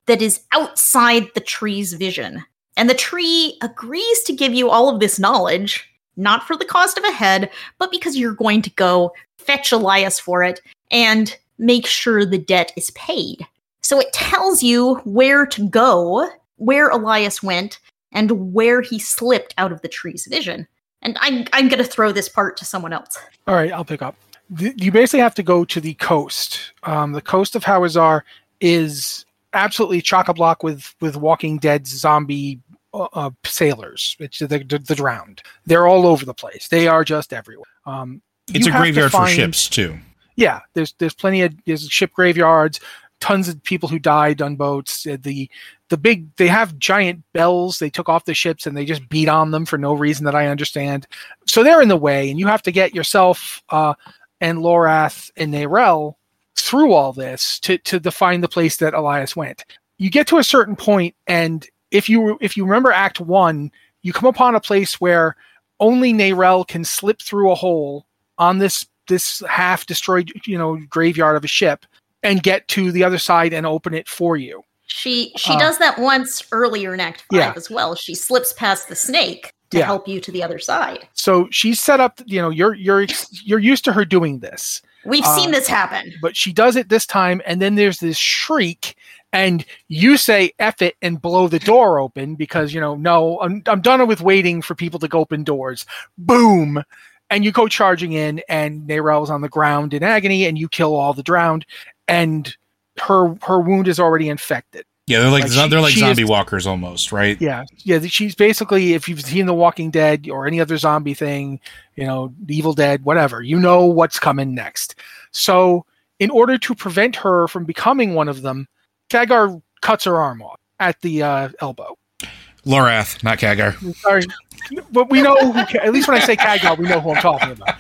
that is outside the tree's vision. And the tree agrees to give you all of this knowledge, not for the cost of a head, but because you're going to go fetch Elias for it and make sure the debt is paid. So it tells you where to go where Elias went and where he slipped out of the tree's vision. And I'm, I'm going to throw this part to someone else. All right, I'll pick up. Th- You basically have to go to the coast. Um, the coast of Hawezar is absolutely chock a block with with Walking Dead zombie uh, uh, sailors. It's the, the the drowned. They're all over the place. They are just everywhere. Um, It's a have to graveyard for ships too. Yeah, there's there's plenty of there's ship graveyards. Tons of people who died on boats. Uh, The the big they have giant bells they took off the ships and they just beat on them for no reason that I understand. So they're in the way, and you have to get yourself uh, and Lorath and Neyrelle through all this to to define the place that Elias went. You get to a certain point, and if you if you remember Act One, you come upon a place where only Neyrelle can slip through a hole on this this half destroyed you know graveyard of a ship and get to the other side and open it for you. She she Uh, does that once earlier in Act Five Yeah. as well. She slips past the snake to Yeah. help you to the other side. So she's set up. You know, you're you're you're used to her doing this, We've seen this happen. but she does it this time, and then there's this shriek, and you say "eff it" and blow the door open because you know, no, I'm I'm done with waiting for people to go open doors. Boom. And you go charging in, and Neyrelle's on the ground in agony, and you kill all the drowned, and her her wound is already infected. Yeah, they're like, Like, she- they're like zombie is- walkers almost, right? Yeah, yeah. She's basically, if you've seen The Walking Dead or any other zombie thing, you know, Evil Dead, whatever, you know what's coming next. So, in order to prevent her from becoming one of them, Khadgar cuts her arm off at the uh, elbow. Lorath, not Khadgar. Sorry, but we know. Who, at least when I say Khadgar, we know who I'm talking about.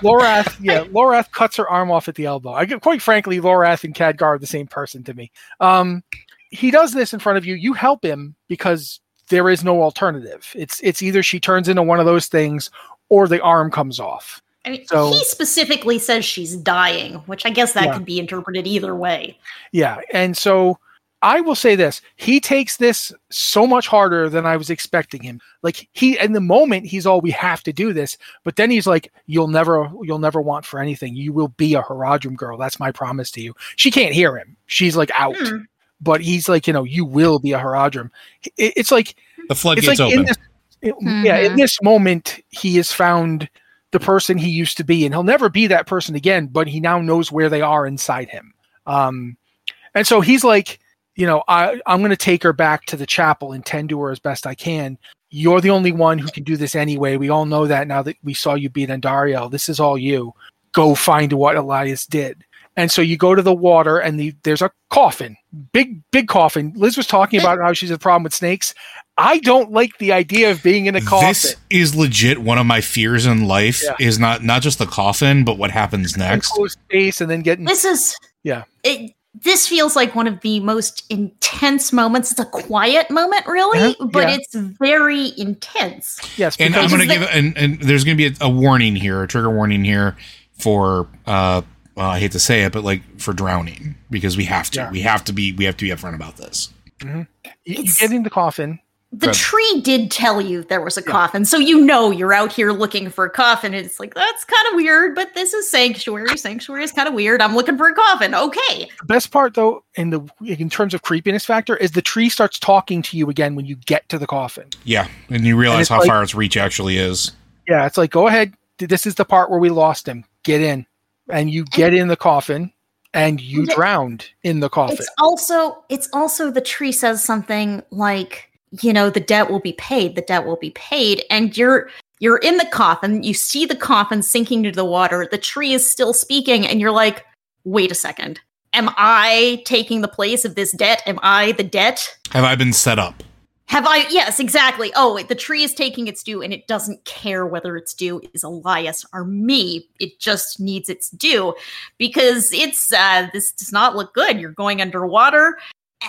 Lorath, yeah, Lorath cuts her arm off at the elbow. I, quite frankly, Lorath and Khadgar are the same person to me. Um, he does this in front of you. You help him because there is no alternative. It's it's either she turns into one of those things or the arm comes off. I mean, so- he specifically says she's dying, which I guess that Yeah. could be interpreted either way. Yeah, and so I will say this: he takes this so much harder than I was expecting him. Like he, in the moment, he's all we have to do this, but then he's like, "You'll never, you'll never want for anything. You will be a Horadrim girl. That's my promise to you." She can't hear him; she's like out. Hmm. But he's like, you know, you will be a Horadrim. It, it's like The it's floodgates like in open. this, it- yeah, in Mhm. this moment, he has found the person he used to be, and he'll never be that person again. But he now knows where they are inside him. Um, and so he's like, you know, I, I'm going to take her back to the chapel and tend to her as best I can. You're the only one who can do this anyway. We all know that now that we saw you beat Andariel. This is all you. Go find what Elias did. And so you go to the water, and the, there's a coffin, big, big coffin. Liz was talking about how she's a problem with snakes. I don't like the idea of being in a coffin. This is legit one of my fears in life. Yeah. Is not not just the coffin, but what happens next. Enclosed space, and then getting This is Yeah. It, this feels like one of the most intense moments. It's a quiet moment, really, Uh-huh, but yeah. it's very intense. yes, And I'm going to give and, and there's going to be a, a warning here, a trigger warning here for uh well, I hate to say it, but like for drowning because we have to. Yeah. We have to be we have to be upfront about this. you, you get in the coffin. The Good. tree did tell you there was a coffin, so you know you're out here looking for a coffin. It's like that's kind of weird, but this is sanctuary. Sanctuary is kind of weird. I'm looking for a coffin. Okay, The best part, though, in the in terms of creepiness factor, is the tree starts talking to you again when you get to the coffin. Yeah, and you realize it's how like- far its reach actually is. Yeah, it's like, go ahead. This is the part where we lost him. Get in, and you get in the coffin, and you Yeah. drowned in the coffin. it's also it's also the tree says something like you know the debt will be paid the debt will be paid and you're You're in the coffin, you see the coffin sinking into the water, the tree is still speaking, and you're like, wait a second. Am I taking the place of this debt? Am I the debt? Have I been set up? Have I? Yes, exactly. Oh, wait, the tree is taking its due, and it doesn't care whether its due is Elias or me. It just needs its due because it's uh, this does not look good. You're going underwater,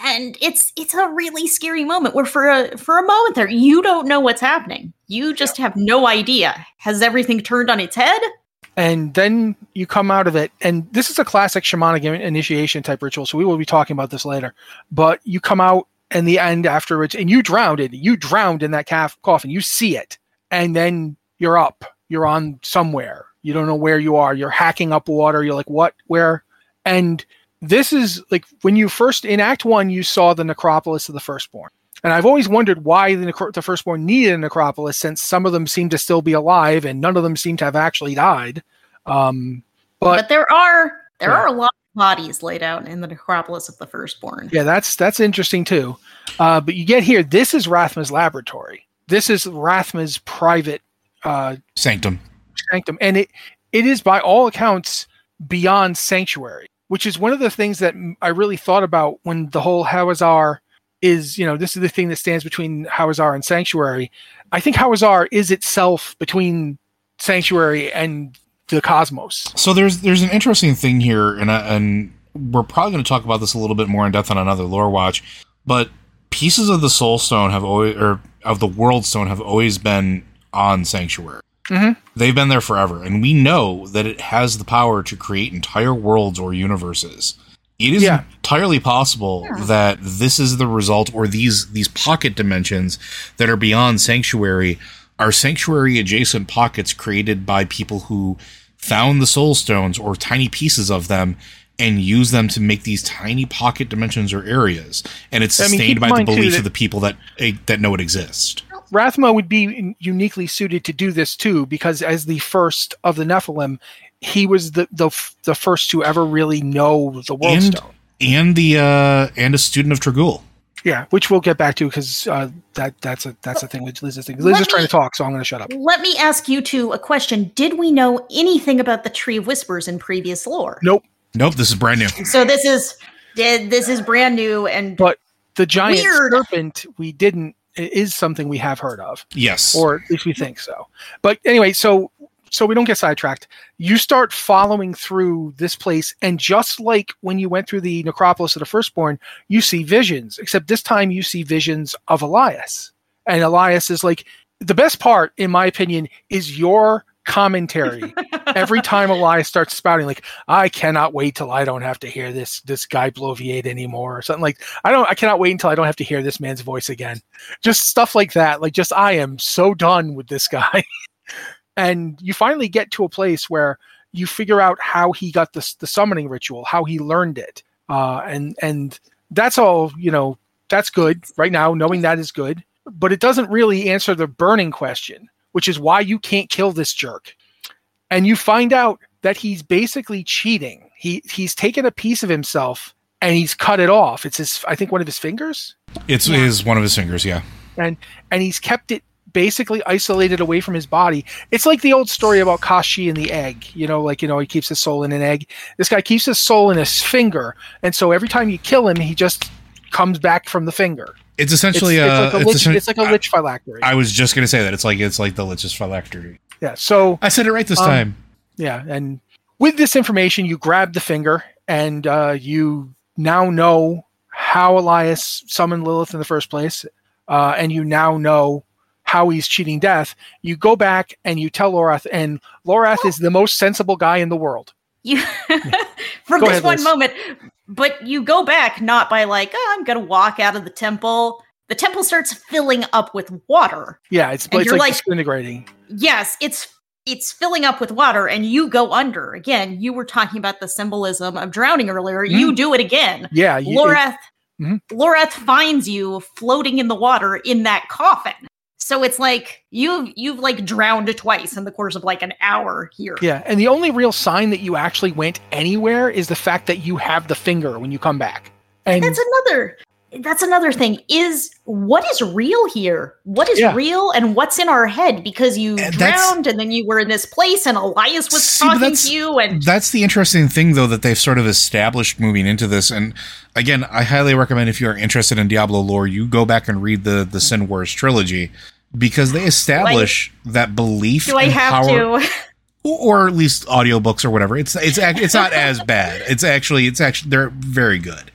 and it's it's a really scary moment. Where for a for a moment there, you don't know what's happening. You just have no idea. Has everything turned on its head? and then you come out of it and this is a classic shamanic initiation type ritual so we will be talking about this later. But you come out in the end afterwards and you drowned it you drowned in that calf coffin. You see it. And then you're up. You're on somewhere. You don't know where you are. You're hacking up water. You're like what? Where? And this is like when you first in act one you saw the necropolis of the firstborn and I've always wondered why the, necro- the firstborn needed a necropolis, since some of them seem to still be alive and none of them seem to have actually died. Um, But, but there are there Yeah. are a lot of bodies laid out in the necropolis of the firstborn. yeah, that's that's interesting too. Uh, but you get here. This is Rathma's laboratory. This is Rathma's private uh, Sanctum. sanctum, and it it is by all accounts beyond sanctuary, which is one of the things that I really thought about when the whole Hawezar is. You know, this is the thing that stands between Hawezar and sanctuary. I think Hawezar is itself between sanctuary and the cosmos. So there's there's an interesting thing here, and and we're probably going to talk about this a little bit more in depth on another lore watch. But pieces of the Soul Stone have always, or of the World Stone, have always been on Sanctuary. Mhm. They've been there forever, and we know that it has the power to create entire worlds or universes. It is Yeah. entirely possible that this is the result, or these these pocket dimensions that are beyond Sanctuary are Sanctuary adjacent pockets created by people who found the Soul Stones or tiny pieces of them and use them to make these tiny pocket dimensions or areas, and it's I mean, sustained by the mind, belief that- of the people that eh, that know it exists. Rathma would be uniquely suited to do this too, because as the first of the Nephalem, he was the the, the first to ever really know the World And Stone. and the uh, and a student of Trag'Oul. Yeah, which we'll get back to because uh, that that's a that's a thing with Liz's thing. Liz Let is trying me- to talk, so I'm going to shut up. Let me ask you two a question. Did we know anything about the Tree of Whispers in previous lore? Nope. Nope, this is brand new. So this is did this is brand new and But the giant Weird. serpent we didn't i- is something we have heard of, Yes. or at least we think so. But anyway, so so we don't get sidetracked. You start following through this place, and just like when you went through the necropolis of the firstborn, you see visions. Except this time, you see visions of Elias, and Elias is like the best part, in my opinion, is your commentary every time Elias starts spouting like I cannot wait till I don't have to hear this this guy bloviate anymore or something like I don't I cannot wait until I don't have to hear this man's voice again. Just stuff like that. Like just I am so done with this guy. and you finally get to a place where you figure out how he got the the summoning ritual, how he learned it. Uh and and that's all, you know, that's good right now knowing that is good, but it doesn't really answer the burning question, which is why you can't kill this jerk and you find out that he's basically cheating. He he's taken a piece of himself and he's cut it off. It's his I think one of his fingers it's is one of his fingers, yeah. and and he's kept it basically isolated away from his body. It's like the old story about Koschei and the egg. You know, like you know, he keeps his soul in an egg. This guy keeps his soul in his finger, and so every time you kill him, he just comes back from the finger. It's It's, essentially it's uh, like a it's lich, essen- it's like a lich phylactery. I, I was just gonna say that it's like it's like the Lich's phylactery. yeah. So I said it right this Um, time. Yeah, and with this information, you grab the finger, and uh, you now know how Elias summoned Lilith in the first place, uh, and you now know how he's cheating death. You go back and you tell Lorath, and Lorath is the most sensible guy in the world. you for Go this ahead, one Liz. moment, but you go back not by like, oh, I'm gonna walk out of the temple. The temple starts filling up with water. Yeah, it's, it's you're like, like- disintegrating. Yes, it's it's filling up with water and you go under. Again, you were talking about the symbolism of drowning earlier. You do it again. Yeah, you, Lorath Mhm. Lorath finds you floating in the water in that coffin. So it's like you've you've like drowned twice in the course of like an hour here. yeah, and the only real sign that you actually went anywhere is the fact that you have the finger when you come back. And That's another that's another thing is what is real here what is Yeah. real and what's in our head because you And drowned and then you were in this place and elias was See, talking to you and That's the interesting thing, though, that they've sort of established moving into this. And again, I highly recommend if you are interested in Diablo lore, you go back and read the the Sin Wars trilogy because they establish that belief. do i have power, to or at least audiobooks or whatever. It's it's it's not as bad. It's actually it's actually they're very good.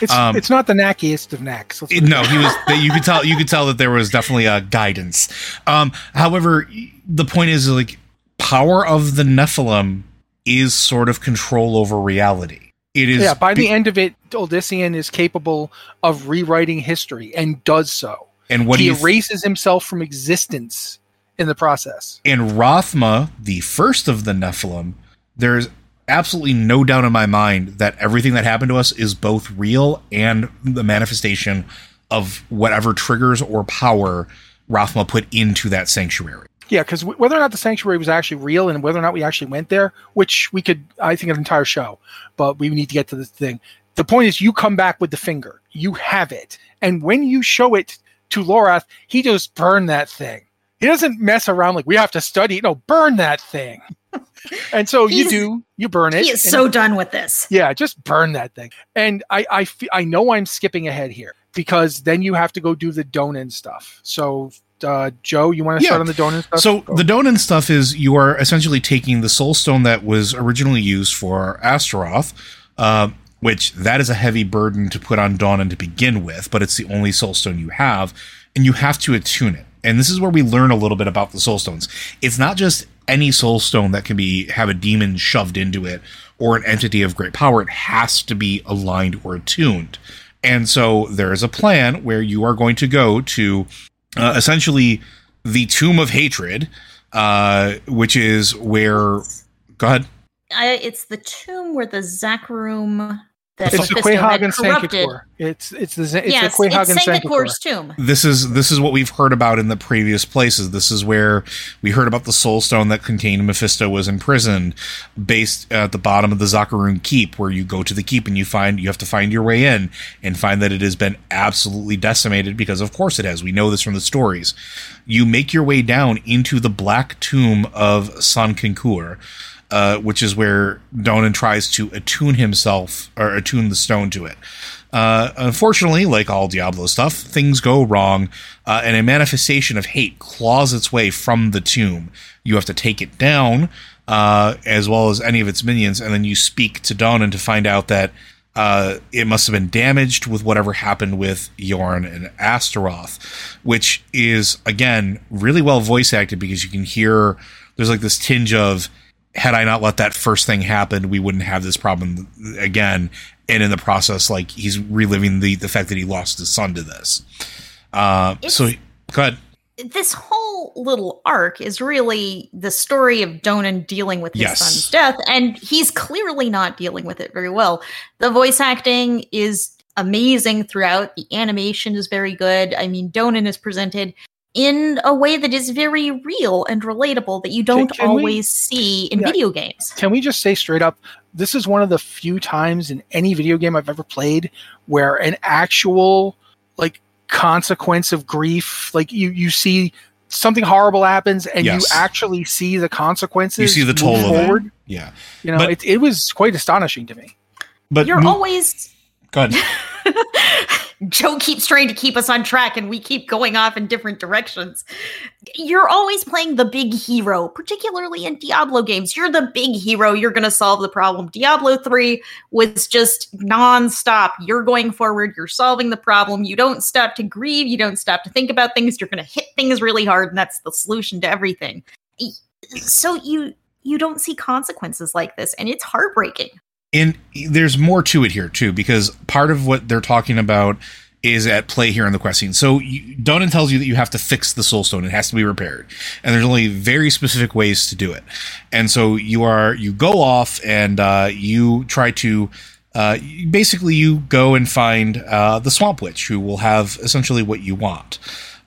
It's Um, it's not the knackiest of knacks. It- no, he was. You could tell. You could tell that there was definitely a guidance. Um, however, the point is like power of the Nephalem is sort of control over reality. It is. yeah, by be- the end of it, Uldyssian is capable of rewriting history and does so. and what he erases himself from existence in the process. in Rathma, the first of the Nephalem, there's absolutely no doubt in my mind that everything that happened to us is both real and the manifestation of whatever triggers or power Rathma put into that sanctuary. Yeah, because w- whether or not the sanctuary was actually real and whether or not we actually went there, which we could, I think, an entire show, but we need to get to this thing. The point is, you come back with the finger, you have it, and when you show it to Lorath, he just burn that thing. He doesn't mess around like we have to study. No, burn that thing. and so you do, you burn it. he is and- so done with this yeah, just burn that thing. And I, I, fe- I know I'm skipping ahead here because then you have to go do the Donan stuff. So, uh, Joe, you want to Yeah. start on the Donan stuff? So Go. the Donan stuff is you are essentially taking the soul stone that was originally used for Astaroth, uh, which that is a heavy burden to put on Donan to begin with, but it's the only soul stone you have, and you have to attune it. And this is where we learn a little bit about the soul stones. It's not just any soul stone that can be have a demon shoved into it or an entity of great power. It has to be aligned or attuned. And so there is a plan where you are going to go to uh, essentially the tomb of hatred, uh, which is where. Go ahead. I, it's the tomb where the Zakarum that it's the Mephisto had Quahagen It's it's the it's yes, the it's Quahagen Sanctuary. Sankekur's tomb. This is this is what we've heard about in the previous places. This is where we heard about the soul stone that contained Mephisto was imprisoned, based at the bottom of the Zakarum Keep, where you go to the keep and you find you have to find your way in and find that it has been absolutely decimated because of course it has. We know this from the stories. You make your way down into the black tomb of Sankekur. Uh, which is where Donan tries to attune himself or attune the stone to it. Uh, unfortunately, like all Diablo stuff, things go wrong, uh, and a manifestation of hate claws its way from the tomb. You have to take it down, uh, as well as any of its minions, and then you speak to Donan to find out that uh, it must have been damaged with whatever happened with Yorin and Astaroth, which is again really well voice acted because you can hear there's like this tinge of had I not let that first thing happen, we wouldn't have this problem again. And in the process, like he's reliving the the fact that he lost his son to this. Uh, so go ahead. This whole little arc is really the story of Donan dealing with his Yes. son's death, and he's clearly not dealing with it very well. The voice acting is amazing throughout. The animation is very good. I mean, Donan is presented in a way that is very real and relatable that you don't can we- always see in Yeah. video games. Can we just say straight up, this is one of the few times in any video game I've ever played where an actual like consequence of grief, like you you see something horrible happens and Yes. you actually see the consequences. You see the move toll of it. forward. Yeah, You know, But- it, it was quite astonishing to me. but You're mo- always go ahead. Joe keeps trying to keep us on track and we keep going off in different directions. You're always playing the big hero, particularly in Diablo games. You're the big hero. You're going to solve the problem. Diablo 3 was just nonstop. You're going forward. You're solving the problem. You don't stop to grieve. You don't stop to think about things. You're going to hit things really hard, and that's the solution to everything. So you you don't see consequences like this, and it's heartbreaking. And there's more to it here too because part of what they're talking about is at play here in the quest scene. So you, Donan tells you that you have to fix the soul stone; it has to be repaired, and there's only very specific ways to do it. And so you are you go off and uh, you try to. Uh, basically, you go and find uh, the swamp witch, who will have essentially what you want,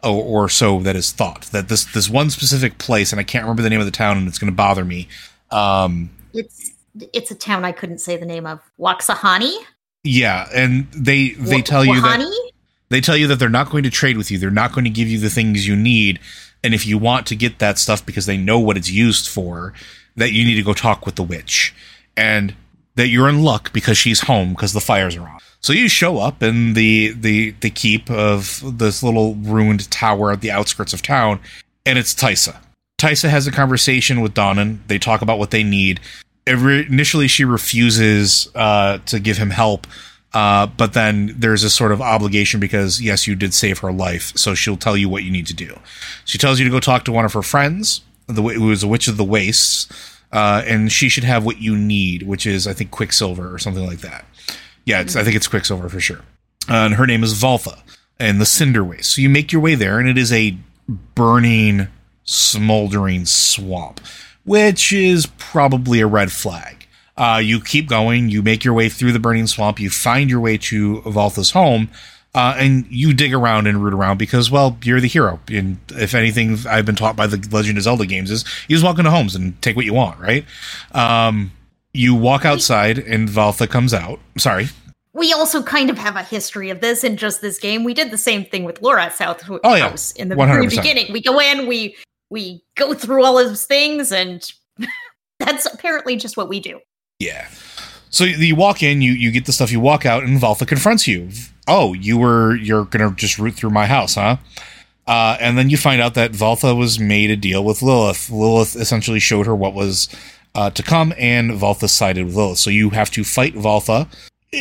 or, or so that is thought. That this this one specific place, and I can't remember the name of the town, and it's going to bother me. Um, It's it's a town I couldn't say the name of. Wejinhani? Yeah, and they they tell you that They tell you that they're not going to trade with you. They're not going to give you the things you need. And if you want to get that stuff because they know what it's used for, that you need to go talk with the witch. And that you're in luck because she's home because the fires are on. So you show up in the the the keep of this little ruined tower at the outskirts of town, and it's Taissa. Taissa has a conversation with Donan. They talk about what they need. Initially, she refuses uh, to give him help, uh, but then there's a sort of obligation because yes, you did save her life, so she'll tell you what you need to do. She tells you to go talk to one of her friends, the who is a witch of the wastes, uh, and she should have what you need, which is I think Quicksilver or something like that. Yeah, I think it's Quicksilver for sure. Uh, and her name is Valtha, and the Cinder Waste. So you make your way there, and it is a burning, smoldering swamp, which is probably a red flag. Uh, you keep going, you make your way through the burning swamp, you find your way to Valtha's home, uh, and you dig around and root around because, well, you're the hero. And if anything, I've been taught by the Legend of Zelda games is you just walk into homes and take what you want, right? Um, you walk outside and Valtha comes out. Sorry. We also kind of have a history of this in just this game. We did the same thing with Laura South House Oh, yeah. in the very 100%. beginning. We go in, we we go through all those things, and that's apparently just what we do. Yeah. So you walk in, you you get the stuff, you walk out, and Valtha confronts you. Oh, you were you're gonna just root through my house, huh? Uh, and then you find out that Valtha was made a deal with Lilith. Lilith essentially showed her what was uh, to come, and Valtha sided with Lilith. So you have to fight Valtha.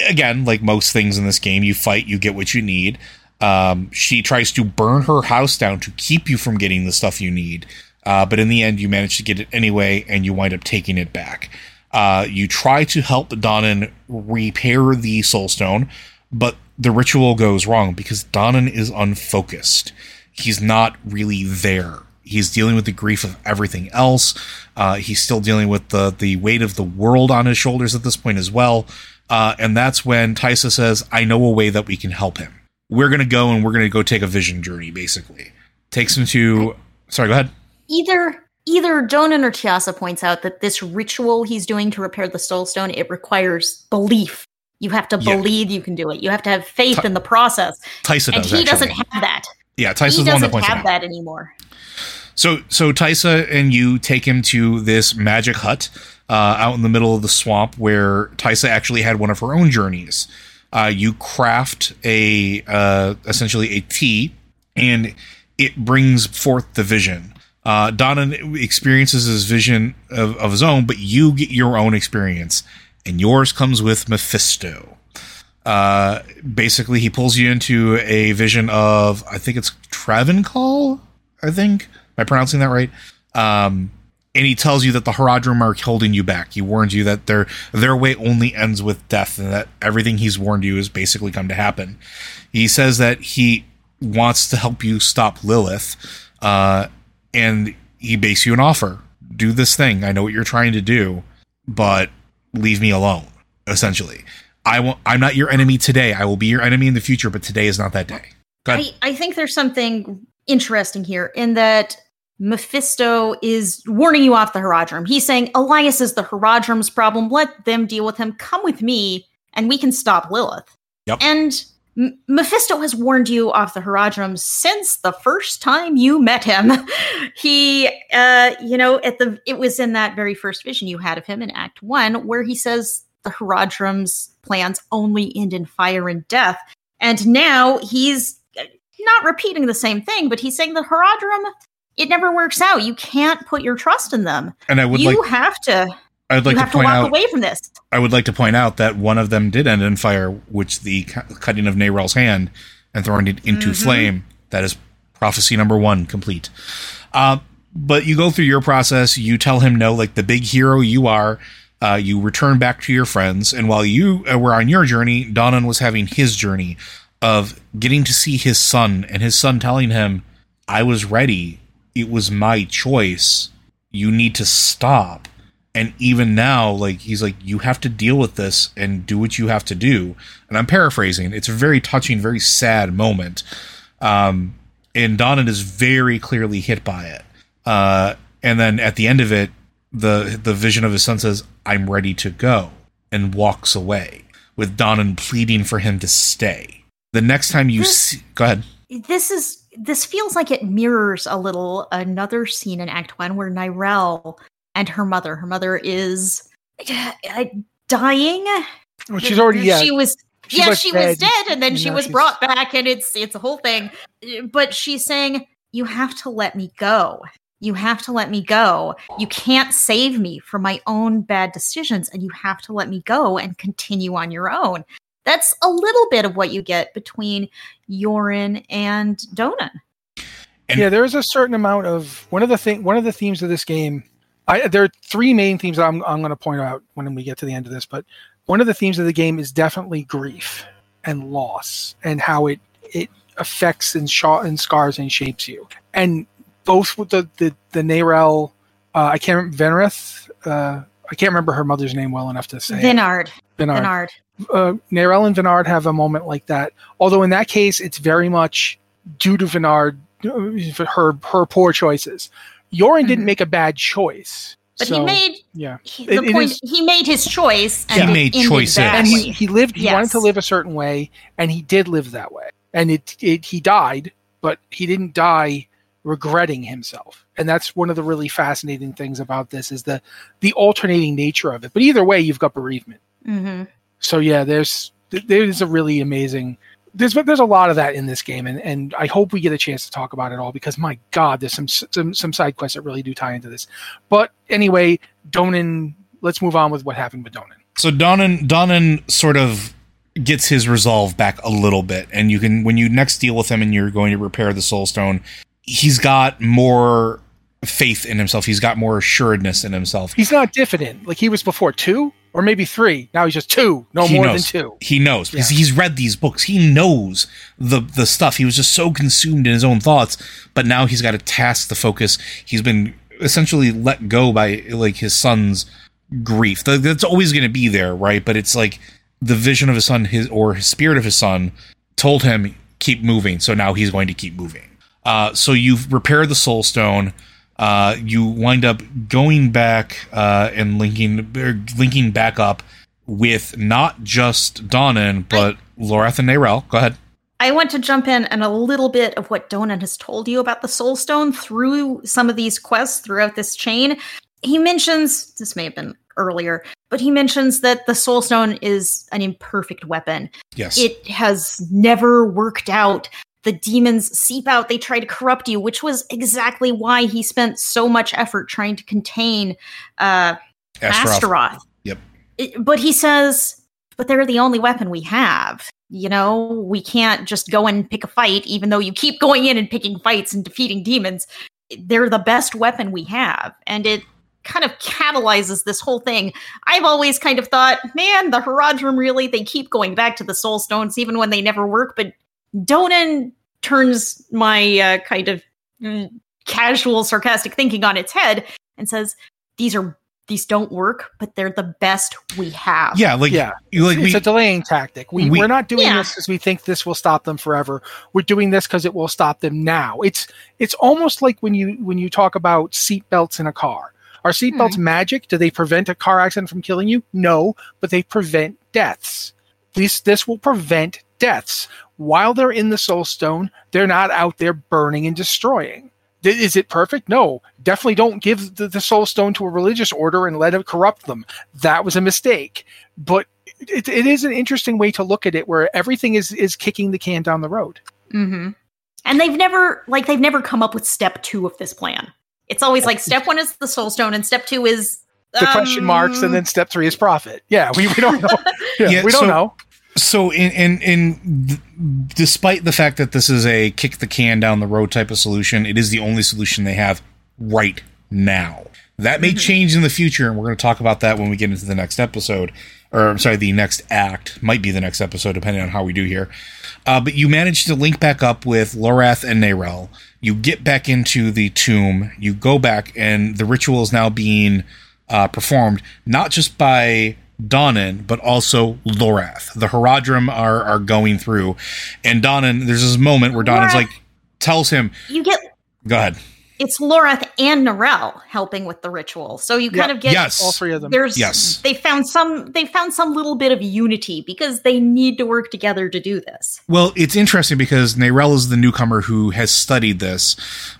Again, like most things in this game, you fight, you get what you need. Um, she tries to burn her house down to keep you from getting the stuff you need. Uh, but in the end, you manage to get it anyway, and you wind up taking it back. Uh, you try to help Donan repair the Soul Stone, but the ritual goes wrong because Donan is unfocused. He's not really there. He's dealing with the grief of everything else. Uh, he's still dealing with the the weight of the world on his shoulders at this point as well. Uh, and that's when Taissa says, "I know a way that we can help him. We're gonna go and we're gonna go take a vision journey." Basically, takes him to. Sorry, go ahead. Either either Donan or Taissa points out that this ritual he's doing to repair the soul stone it requires belief. You have to Yeah. believe you can do it. You have to have faith in the process. Taissa and does. he actually. doesn't have that. Yeah, he the one that doesn't points have out. that anymore. So so Taissa and you take him to this magic hut uh, out in the middle of the swamp where Taissa actually had one of her own journeys. Uh, you craft a uh, essentially a tea, and it brings forth the vision. Uh, Donan experiences his vision of, of his own, but you get your own experience, and yours comes with Mephisto. Uh, basically, he pulls you into a vision of I think it's Travincal. I think. Am I pronouncing that right? Um, and he tells you that the Horadrim are holding you back. He warns you that their their way only ends with death, and that everything he's warned you is basically come to happen. He says that he wants to help you stop Lilith, uh, and he makes you an offer: do this thing. I know what you're trying to do, but leave me alone. Essentially, I won't. I'm not your enemy today. I will be your enemy in the future, but today is not that day. I, I think there's something interesting here in that Mephisto is warning you off the Horadrim. He's saying Elias is the Horadrim's problem. Let them deal with him. Come with me, and we can stop Lilith. Yep. And M- Mephisto has warned you off the Horadrim since the first time you met him. he, uh, you know, at the it was in that very first vision you had of him in Act One, where he says the Horadrim's plans only end in fire and death. And now he's uh, not repeating the same thing, but he's saying the Horadrim, it never works out. You can't put your trust in them. and I would you like. have to. I'd like to have to point walk out. away from this. I would like to point out that one of them did end in fire, which the cutting of Neyrelle's hand and throwing it into flame. That is prophecy number one complete. Uh, but you go through your process. You tell him no, like the big hero you are. Uh, you return back to your friends, and while you uh, were on your journey, Donan was having his journey of getting to see his son, and his son telling him, "I was ready. It was my choice. You need to stop." and even now like he's like you have to deal with this and do what you have to do and i'm paraphrasing it's a very touching very sad moment um and donan is very clearly hit by it uh and then at the end of it the the vision of his son says i'm ready to go and walks away with donan pleading for him to stay The next time you This- see, go ahead. this is this feels like it mirrors a little another scene in Act One where Neyrelle and her mother, her mother is uh, dying. Well, she's already yeah. She was she yeah, was she was dead, dead, and then and she was she's- brought back, and it's it's a whole thing. But she's saying, "You have to let me go. You have to let me go. You can't save me from my own bad decisions, and you have to let me go and continue on your own." That's a little bit of what you get between Yorin and Donan. And- yeah, there is a certain amount of one of the thing one of the themes of this game. I, there are three main themes I'm I'm going to point out when we get to the end of this, but one of the themes of the game is definitely grief and loss and how it it affects and, sh- and scars and shapes you. And both with the the the Neyrelle, uh, I can't remember Venrith. Uh, I can't remember her mother's name well enough to say. it. Vhenard. Vhenard. Vhenard. Uh, Neyrelle and Vhenard have a moment like that. Although in that case, it's very much due to Vhenard, uh, her her poor choices. Yorin didn't Mhm. make a bad choice, But so, he made yeah, he, the it point. is- he made his choice, and He it made ended choices. and he, he lived. He wanted to live a certain way, and he did live that way. And it, it he died, but he didn't die regretting himself. And that's one of the really fascinating things about this is the the alternating nature of it. But either way, you've got bereavement. Mhm. So yeah there's there's a really amazing there's there's a lot of that in this game and and i hope we get a chance to talk about it all because my god there's some some, some side quests that really do tie into this but anyway donan let's move on with what happened with donan So Donan Donan sort of gets his resolve back a little bit, and you can when you next deal with him and you're going to repair the Soul Stone, he's got more faith in himself. He's got more assuredness in himself. he's not diffident like he was before two or maybe three now he's just two no He more knows. than two He knows because Yeah. he's read these books. He knows the the stuff. He was just so consumed in his own thoughts, but now he's got to task the focus. He's been essentially let go by like his son's grief. That's always going to be there, right? But it's like the vision of his son, his or his spirit of his son, told him keep moving. So now he's going to keep moving. Uh, so you've repaired the soul stone. Uh, you wind up going back uh, and linking er, linking back up with not just Donan but Lorath and Neyrelle. Go ahead. I want to jump in and a little bit of what Donan has told you about the Soul Stone through some of these quests throughout this chain. He mentions this may have been earlier, but he mentions that the Soul Stone is an imperfect weapon. Yes. It has never worked out. The demons seep out, they try to corrupt you, which was exactly why he spent so much effort trying to contain uh, Astaroth. Astaroth. Yep. It- but he says, but they're the only weapon we have. You know, we can't just go and pick a fight, even though you keep going in and picking fights and defeating demons. They're the best weapon we have. And it kind of catalyzes this whole thing. I've always kind of thought, man, the Horadrim really, they keep going back to the Soul Stones even when they never work. But Donan turns my uh, kind of mm, casual, sarcastic thinking on its head and says, these are these don't work, but they're the best we have. yeah, like yeah you like it's we, a delaying tactic. We, we- we are not doing Yeah. this because we think this will stop them forever. We're doing this because it will stop them now. It's it's almost like when you when you talk about seatbelts in a car. Are seatbelts magic? Do they prevent a car accident from killing you? No, but they prevent deaths. This this will prevent deaths. While they're in the soul stone, they're not out there burning and destroying. Is it perfect? No. Definitely don't give the, the soul stone to a religious order and let it corrupt them. That was a mistake. But it, it is an interesting way to look at it where everything is is kicking the can down the road. hmm And they've never like they've never come up with step two of this plan. It's always like step one is the soul stone, and step two is The question marks and um, then step three is profit. Yeah, we, we don't know. Yeah, Yeah, we don't so- know. So in in in th- despite the fact that this is a kick the can down the road type of solution, it is the only solution they have right now. That may change in the future, and we're going to talk about that when we get into the next episode, or I'm sorry, the next act might be the next episode, depending on how we do here. Uh, but you manage to link back up with Lorath and Neyrelle. You get back into the tomb. You go back, and the ritual is now being uh, performed not just by Donan, but also Lorath. The Horadrim are are going through, and Donan. There's this moment where Donan's Lorath- like tells him, You get "Go ahead." it's Lorath and Neyrelle helping with the ritual. So you kind Yeah. of get yes. all three of them. there's Yes. they found some they found some little bit of unity because they need to work together to do this. Well, it's interesting because Narelle is the newcomer who has studied this,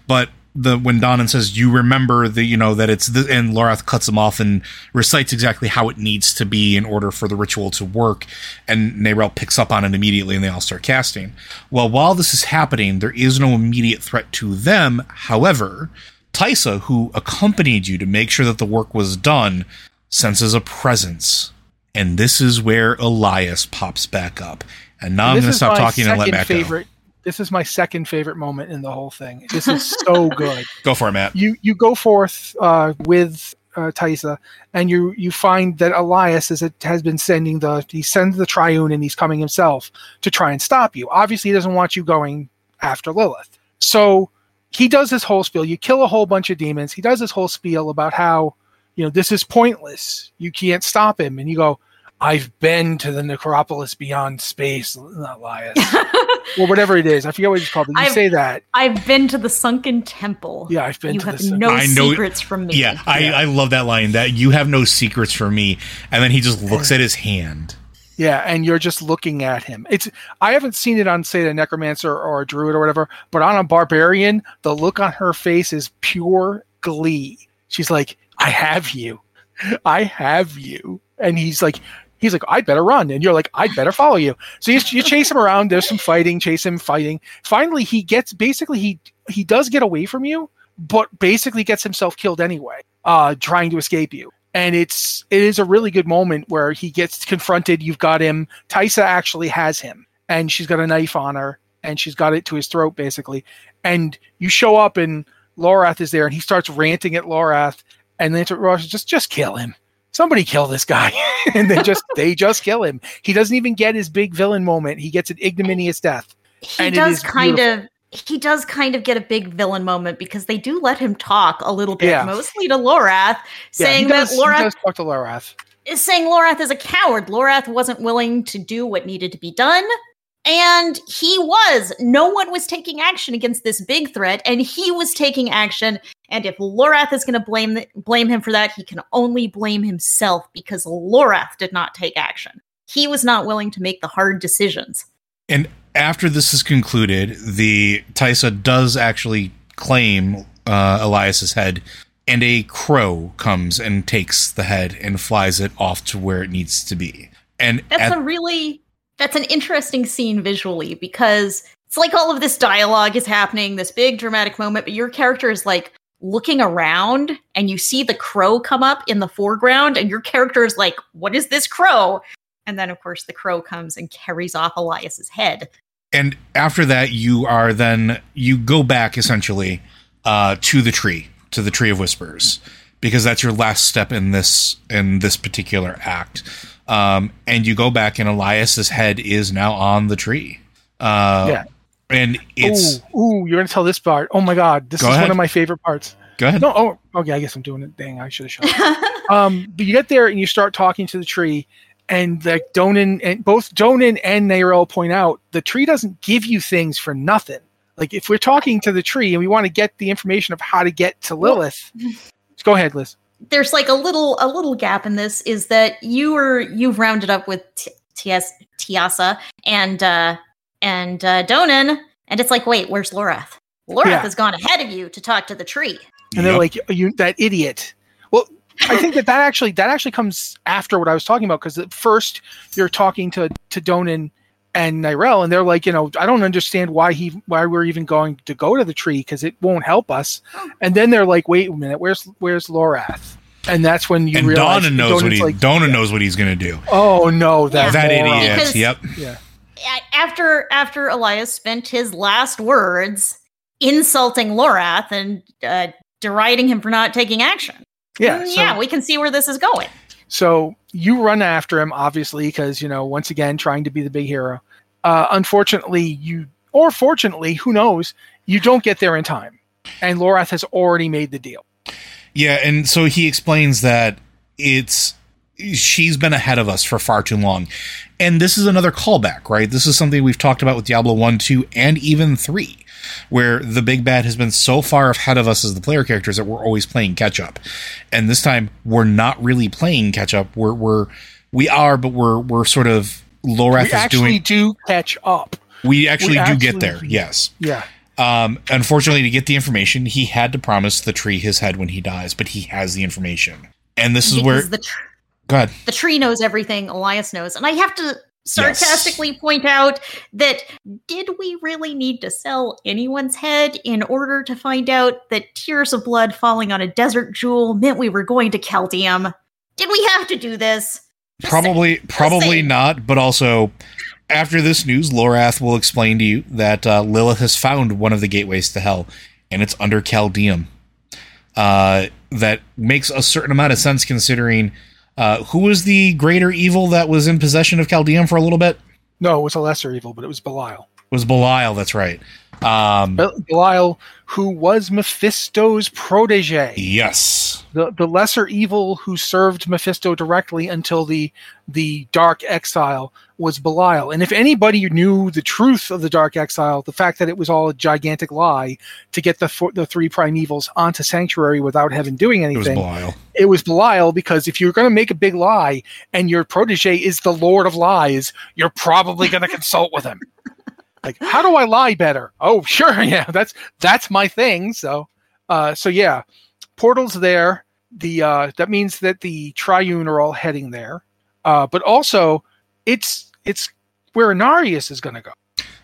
but the when Donan says you remember the you know that it's the, and Lorath cuts him off and recites exactly how it needs to be in order for the ritual to work, and Neyrelle picks up on it immediately, and they all start casting. Well, while this is happening, there is no immediate threat to them. However, Taissa, who accompanied you to make sure that the work was done, senses a presence. And this is where Elias pops back up. And now I'm going to stop talking and let Matt favorite. This is my second favorite moment in the whole thing. This is so good. go. Go for it, Matt. You you go forth uh, with uh, Taissa, and you you find that Elias is has been sending the he sends the Triune, and he's coming himself to try and stop you. Obviously, he doesn't want you going after Lilith. So he does this whole spiel. You kill a whole bunch of demons. He does this whole spiel about how you know this is pointless. You can't stop him, and you go. I've been to the Necropolis beyond space, Elias, or whatever it is. I forget what it's called. But you I've- say that. I've been to the sunken temple. Yeah, I've been you to have the sun- no I know- secrets from me. Yeah, I, I love that line. That you have no secrets for me. And then he just looks at his hand. Yeah, and you're just looking at him. It's I haven't seen it on say a necromancer or a druid or whatever, but on a barbarian, the look on her face is pure glee. She's like, "I have you, I have you," and he's like, he's like, "I'd better run," and you're like, "I'd better follow you." So you, you chase him around. There's some fighting, chase him, fighting. Finally, he gets basically he he does get away from you, but basically gets himself killed anyway, uh, trying to escape you and it's it is a really good moment where he gets confronted. You've got him. Taissa actually has him, and she's got a knife on her, and she's got it to his throat basically. And you show up, and Lorath is there, and he starts ranting at Lorath, and then Lorath just just kill him. Somebody kill this guy, and they just they just kill him. He doesn't even get his big villain moment. He gets an ignominious death. he does kind beautiful. of he does kind of get a big villain moment because they do let him talk a little bit, Yeah. mostly to Lorath, Yeah, saying he does, that Lorath does talk to Lorath. is saying Lorath is a coward. Lorath wasn't willing to do what needed to be done. And he was. No one was taking action against this big threat, and he was taking action. And if Lorath is going to blame blame him for that, he can only blame himself because Lorath did not take action. He was not willing to make the hard decisions. And after this is concluded, the Taissa does actually claim uh, Elias's head, and a crow comes and takes the head and flies it off to where it needs to be. And That's at- a really that's an interesting scene visually because it's like all of this dialogue is happening, this big dramatic moment, but your character is like looking around and you see the crow come up in the foreground and your character is like, "What is this crow?" And then of course the crow comes and carries off Elias's head. and after that, you are then you go back essentially uh, to the tree, to the tree of whispers, because that's your last step in this in this particular act. Um, and you go back, and Elias's head is now on the tree. Uh, Yeah. and it's ooh, ooh, you're gonna tell this part. Oh my god, this Go is ahead. one of my favorite parts. go ahead. No, oh, okay. I guess I'm doing it. Dang, I should have shut. up. um, but you get there and you start talking to the tree, and like Donan and both Donan and Neyrelle point out the tree doesn't give you things for nothing. Like if we're talking to the tree and we want to get the information of how to get to Lilith, go ahead, Liz. There's like a little a little gap in this is that you were you've rounded up with T- Tias Tiasa and uh and uh Donan and it's like, wait, where's Lorath? Lorath Yeah. has gone ahead of you to talk to the tree. And they're Yep. like, "You that idiot." Well, I think that that actually that actually comes after what I was talking about because at first you're talking to to Donan and Neyrelle, and they're like, you know, I don't understand why he why we're even going to go to the tree because it won't help us. And then they're like, wait a minute, where's where's Lorath? And that's when you and realize Donna knows Donan's what he like, Donna knows what he's gonna do. oh no, that that moron." idiot. Because- Yep. Yeah, After after Elias spent his last words insulting Lorath and uh, deriding him for not taking action. yeah, Mm, so- yeah, we can see where this is going. So you run after him, obviously, because you know, once again, trying to be the big hero. Uh, unfortunately, you or fortunately, who knows, you don't get there in time, and Lorath has already made the deal. Yeah, and so he explains that it's she's been ahead of us for far too long. And this is another callback, right? This is something we've talked about with Diablo 1, 2, and even 3. Where the big bad has been so far ahead of us as the player characters that we're always playing catch up. And this time we're not really playing catch up. We're we're we are, but we're we're sort of Lorath we is actually doing. do catch up. We actually we do actually get there. Yes. Yeah. Um, unfortunately, to get the information, he had to promise the tree his head when he dies, but he has the information. And this is where. The tr- Go ahead. the tree knows everything Elias knows. And I have to sarcastically point out that did we really need to sell anyone's head in order to find out that tears of blood falling on a desert jewel meant we were going to Caldeum? Did we have to do this? Just Probably, probably saying. not. But also, after this news, Lorath will explain to you that uh, Lilith has found one of the gateways to hell, and it's under Caldeum. Uh, that makes a certain amount of sense considering uh, who was the greater evil that was in possession of Caldeum for a little bit. No, it was a lesser evil, but it was Belial. It was Belial. That's right. Um, Bel- Belial, who was Mephisto's protege. yes. the the lesser evil who served Mephisto directly until the the Dark Exile was Belial. And if anybody knew the truth of the Dark Exile, the fact that it was all a gigantic lie to get the four, the three primevals onto Sanctuary without Heaven doing It was anything, Belial. it was Belial because if you're going to make a big lie and your protege is the Lord of Lies, you're probably going to consult with him. Like, how do I lie better? Oh, sure, yeah, that's that's my thing. So, uh, so yeah, portals there. The uh, that means that the Triune are all heading there, uh, but also it's it's where Inarius is going to go.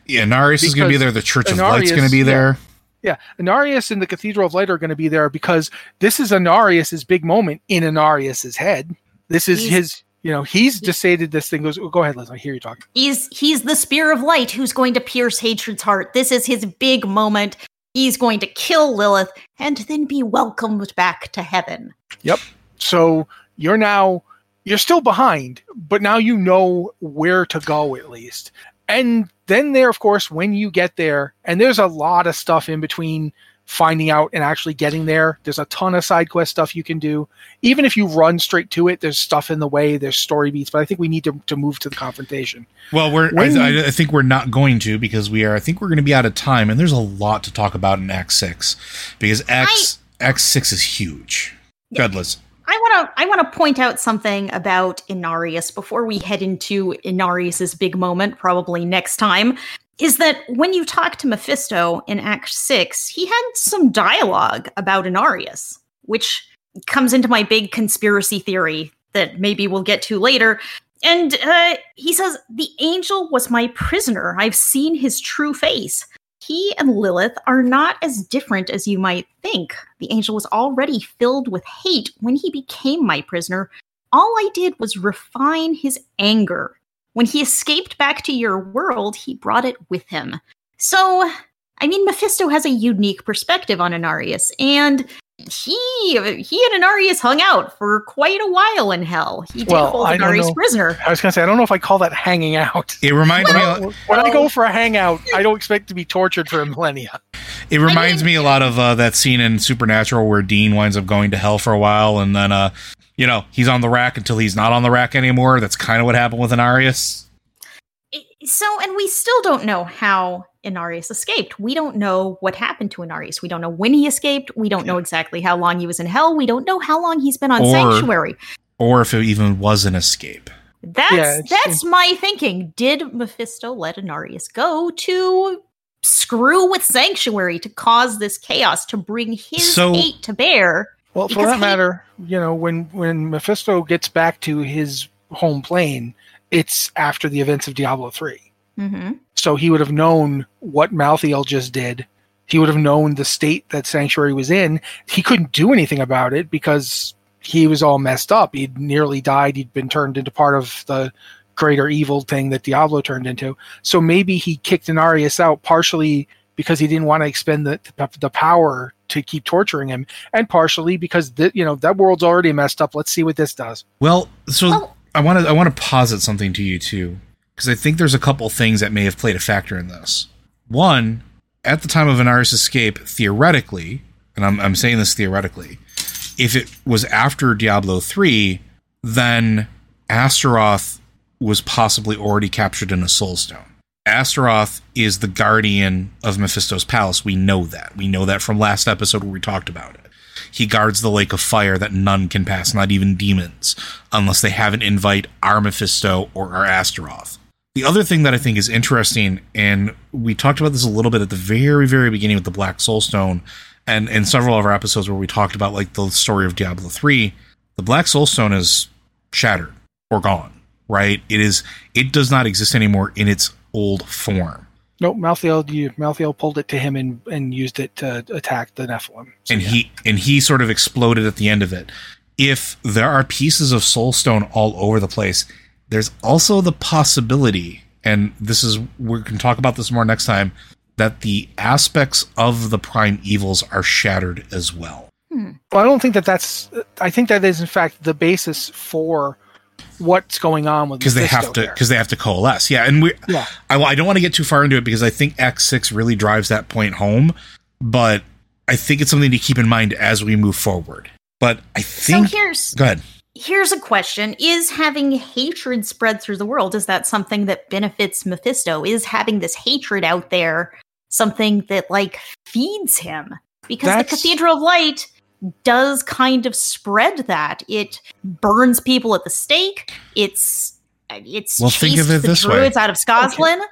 Yeah, Narius is going to be there. The Church of Light's Inarius- going to be yeah. there. Yeah, Inarius and the Cathedral of Light are going to be there because this is Inarius's big moment in Inarius's head. This is He's- his, you know, he's decided this thing goes. Oh, go ahead, Liz. I hear you talking. He's he's the spear of light who's going to pierce hatred's heart. This is his big moment. He's going to kill Lilith and then be welcomed back to heaven. Yep. So you're now you're still behind, but now you know where to go at least. And then there, of course, when you get there, and there's a lot of stuff in between finding out and actually getting there. There's a ton of side quest stuff you can do. Even if you run straight to it, there's stuff in the way, there's story beats, but I think we need to, to move to the confrontation. Well, we're. When- I, I think we're not going to because we are. I think we're going to be out of time, and there's a lot to talk about in Act Six because X X Six is huge. Good, Liz. I want to I want to point out something about Inarius before we head into Inarius's big moment probably next time is that when you talk to Mephisto in Act 6 he had some dialogue about Inarius, which comes into my big conspiracy theory that maybe we'll get to later and uh, he says the angel was my prisoner I've seen his true face he and Lilith are not as different as you might think. The angel was already filled with hate when he became my prisoner. All I did was refine his anger. When he escaped back to your world, he brought it with him. So, I mean, Mephisto has a unique perspective on Inarius, and he he and Inarius hung out for quite a while in hell. He did Well, hold Inarius prisoner. I was going to say, I don't know if I call that hanging out. It reminds me. When, when I go for a hangout, I don't expect to be tortured for a millennia. It reminds me a lot of uh, that scene in Supernatural where Dean winds up going to hell for a while, and then, uh, you know, he's on the rack until he's not on the rack anymore. That's kind of what happened with Inarius. So, and we still don't know how Inarius escaped. We don't know what happened to Inarius. We don't know when he escaped. We don't know exactly how long he was in hell. We don't know how long he's been on Or- Sanctuary. Or if it even was an escape. That's Yeah, it's- that's my thinking. Did Mephisto let Inarius go to screw with Sanctuary to cause this chaos to bring his So- hate to bear? Well, for that he- matter, you know, when when Mephisto gets back to his home plane, it's after the events of Diablo 3. hmm So he would have known what Malthael just did. He would have known the state that Sanctuary was in. He couldn't do anything about it because he was all messed up. He'd nearly died. He'd been turned into part of the greater evil thing that Diablo turned into. So maybe he kicked Inarius out partially because he didn't want to expend the the power to keep torturing him, and partially because th- you know that world's already messed up. Let's see what this does. Well, so Well- I want to I want to posit something to you too, because I think there's a couple things that may have played a factor in this. One, at the time of Anari's escape, theoretically, and I'm I'm saying this theoretically, if it was after Diablo three, then Astaroth was possibly already captured in a Soul Stone. Astaroth is the guardian of Mephisto's palace. We know that. We know that from last episode where we talked about it. He guards the lake of fire that none can pass, not even demons, unless they have an invite our Mephisto or our Astaroth. The other thing that I think is interesting, and we talked about this a little bit at the very, very beginning with the Black Soul Stone, and in several of our episodes where we talked about like the story of Diablo 3, the Black Soul Stone is shattered or gone, right? It is it does not exist anymore in its old form. Nope, Malthael, you, Malthael pulled it to him and, and used it to attack the Nephalem. So, and yeah. he and he sort of exploded at the end of it. If there are pieces of soulstone all over the place, there's also the possibility, and this is we can talk about this more next time, that the aspects of the prime evils are shattered as well. Hmm. Well, I don't think that that's. I think that is in fact the basis for what's going on with because they have to because they have to coalesce. Yeah, and we Yeah. I, I don't want to get too far into it because I think X six really drives that point home, but I think it's something to keep in mind as we move forward. But I So think here's go ahead. here's a question: Is having hatred spread through the world is that something that benefits Mephisto? Is having this hatred out there something that like feeds him? Because That's- the Cathedral of Light does kind of spread that. It burns people at the stake. It's it's Well, think of it the this way. druids out of Scotland.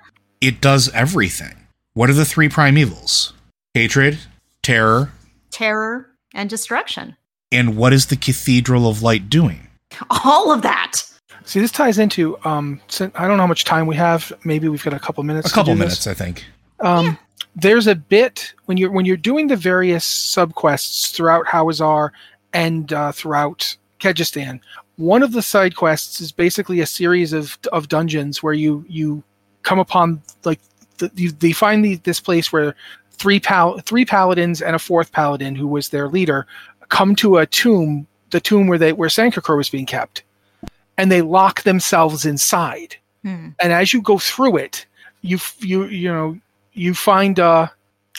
It does everything. What are the three prime evils? Hatred, terror, terror and destruction. and what is the Cathedral of Light doing? All of that. See, this ties into. Um, I don't know how much time we have. Maybe we've got a couple minutes. A couple minutes, This. I think. Um, There's a bit when you're when you're doing the various subquests throughout Hawezar and uh, throughout Kehjistan. One of the side quests is basically a series of of dungeons where you you come upon like the, you, they find the, this place where three pal three paladins and a fourth paladin who was their leader come to a tomb, the tomb where they where Sankekur was being kept, and they lock themselves inside Hmm. and as you go through it, you you you know you find uh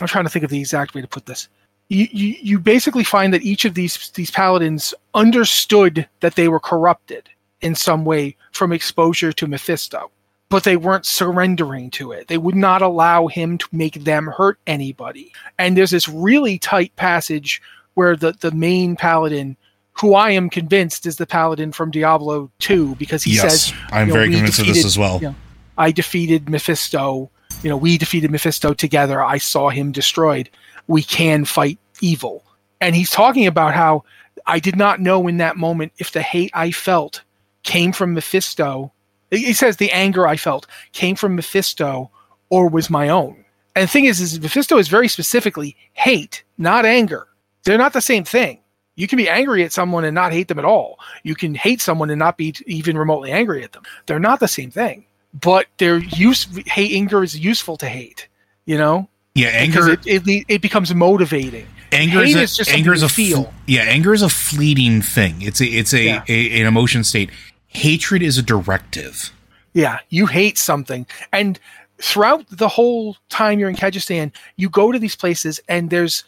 I'm trying to think of the exact way to put this. You, you you basically find that each of these these paladins understood that they were corrupted in some way from exposure to Mephisto, but they weren't surrendering to it. They would not allow him to make them hurt anybody. And there's this really tight passage where the the main paladin who I am convinced is the paladin from Diablo 2 because he yes, says I'm know, very we convinced of this as well. you know, I defeated Mephisto. You know, we defeated Mephisto together. I saw him destroyed. We can fight evil. And he's talking about how I did not know in that moment if the hate I felt came from Mephisto. He says the anger I felt came from Mephisto or was my own. And the thing is, is Mephisto is very specifically hate, not anger. They're not the same thing. You can be angry at someone and not hate them at all. You can hate someone and not be even remotely angry at them. They're not the same thing. But they're use hate anger is useful to hate. You know, Yeah, anger. it, it it becomes motivating. anger hate is, a, is just anger is a feel. yeah anger is a fleeting thing it's a it's a, Yeah. a an emotion state hatred is a directive Yeah, you hate something. And throughout the whole time you're in Kehjistan, you go to these places and there's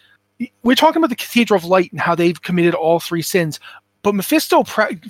we're talking about the Cathedral of Light and how they've committed all three sins. But Mephisto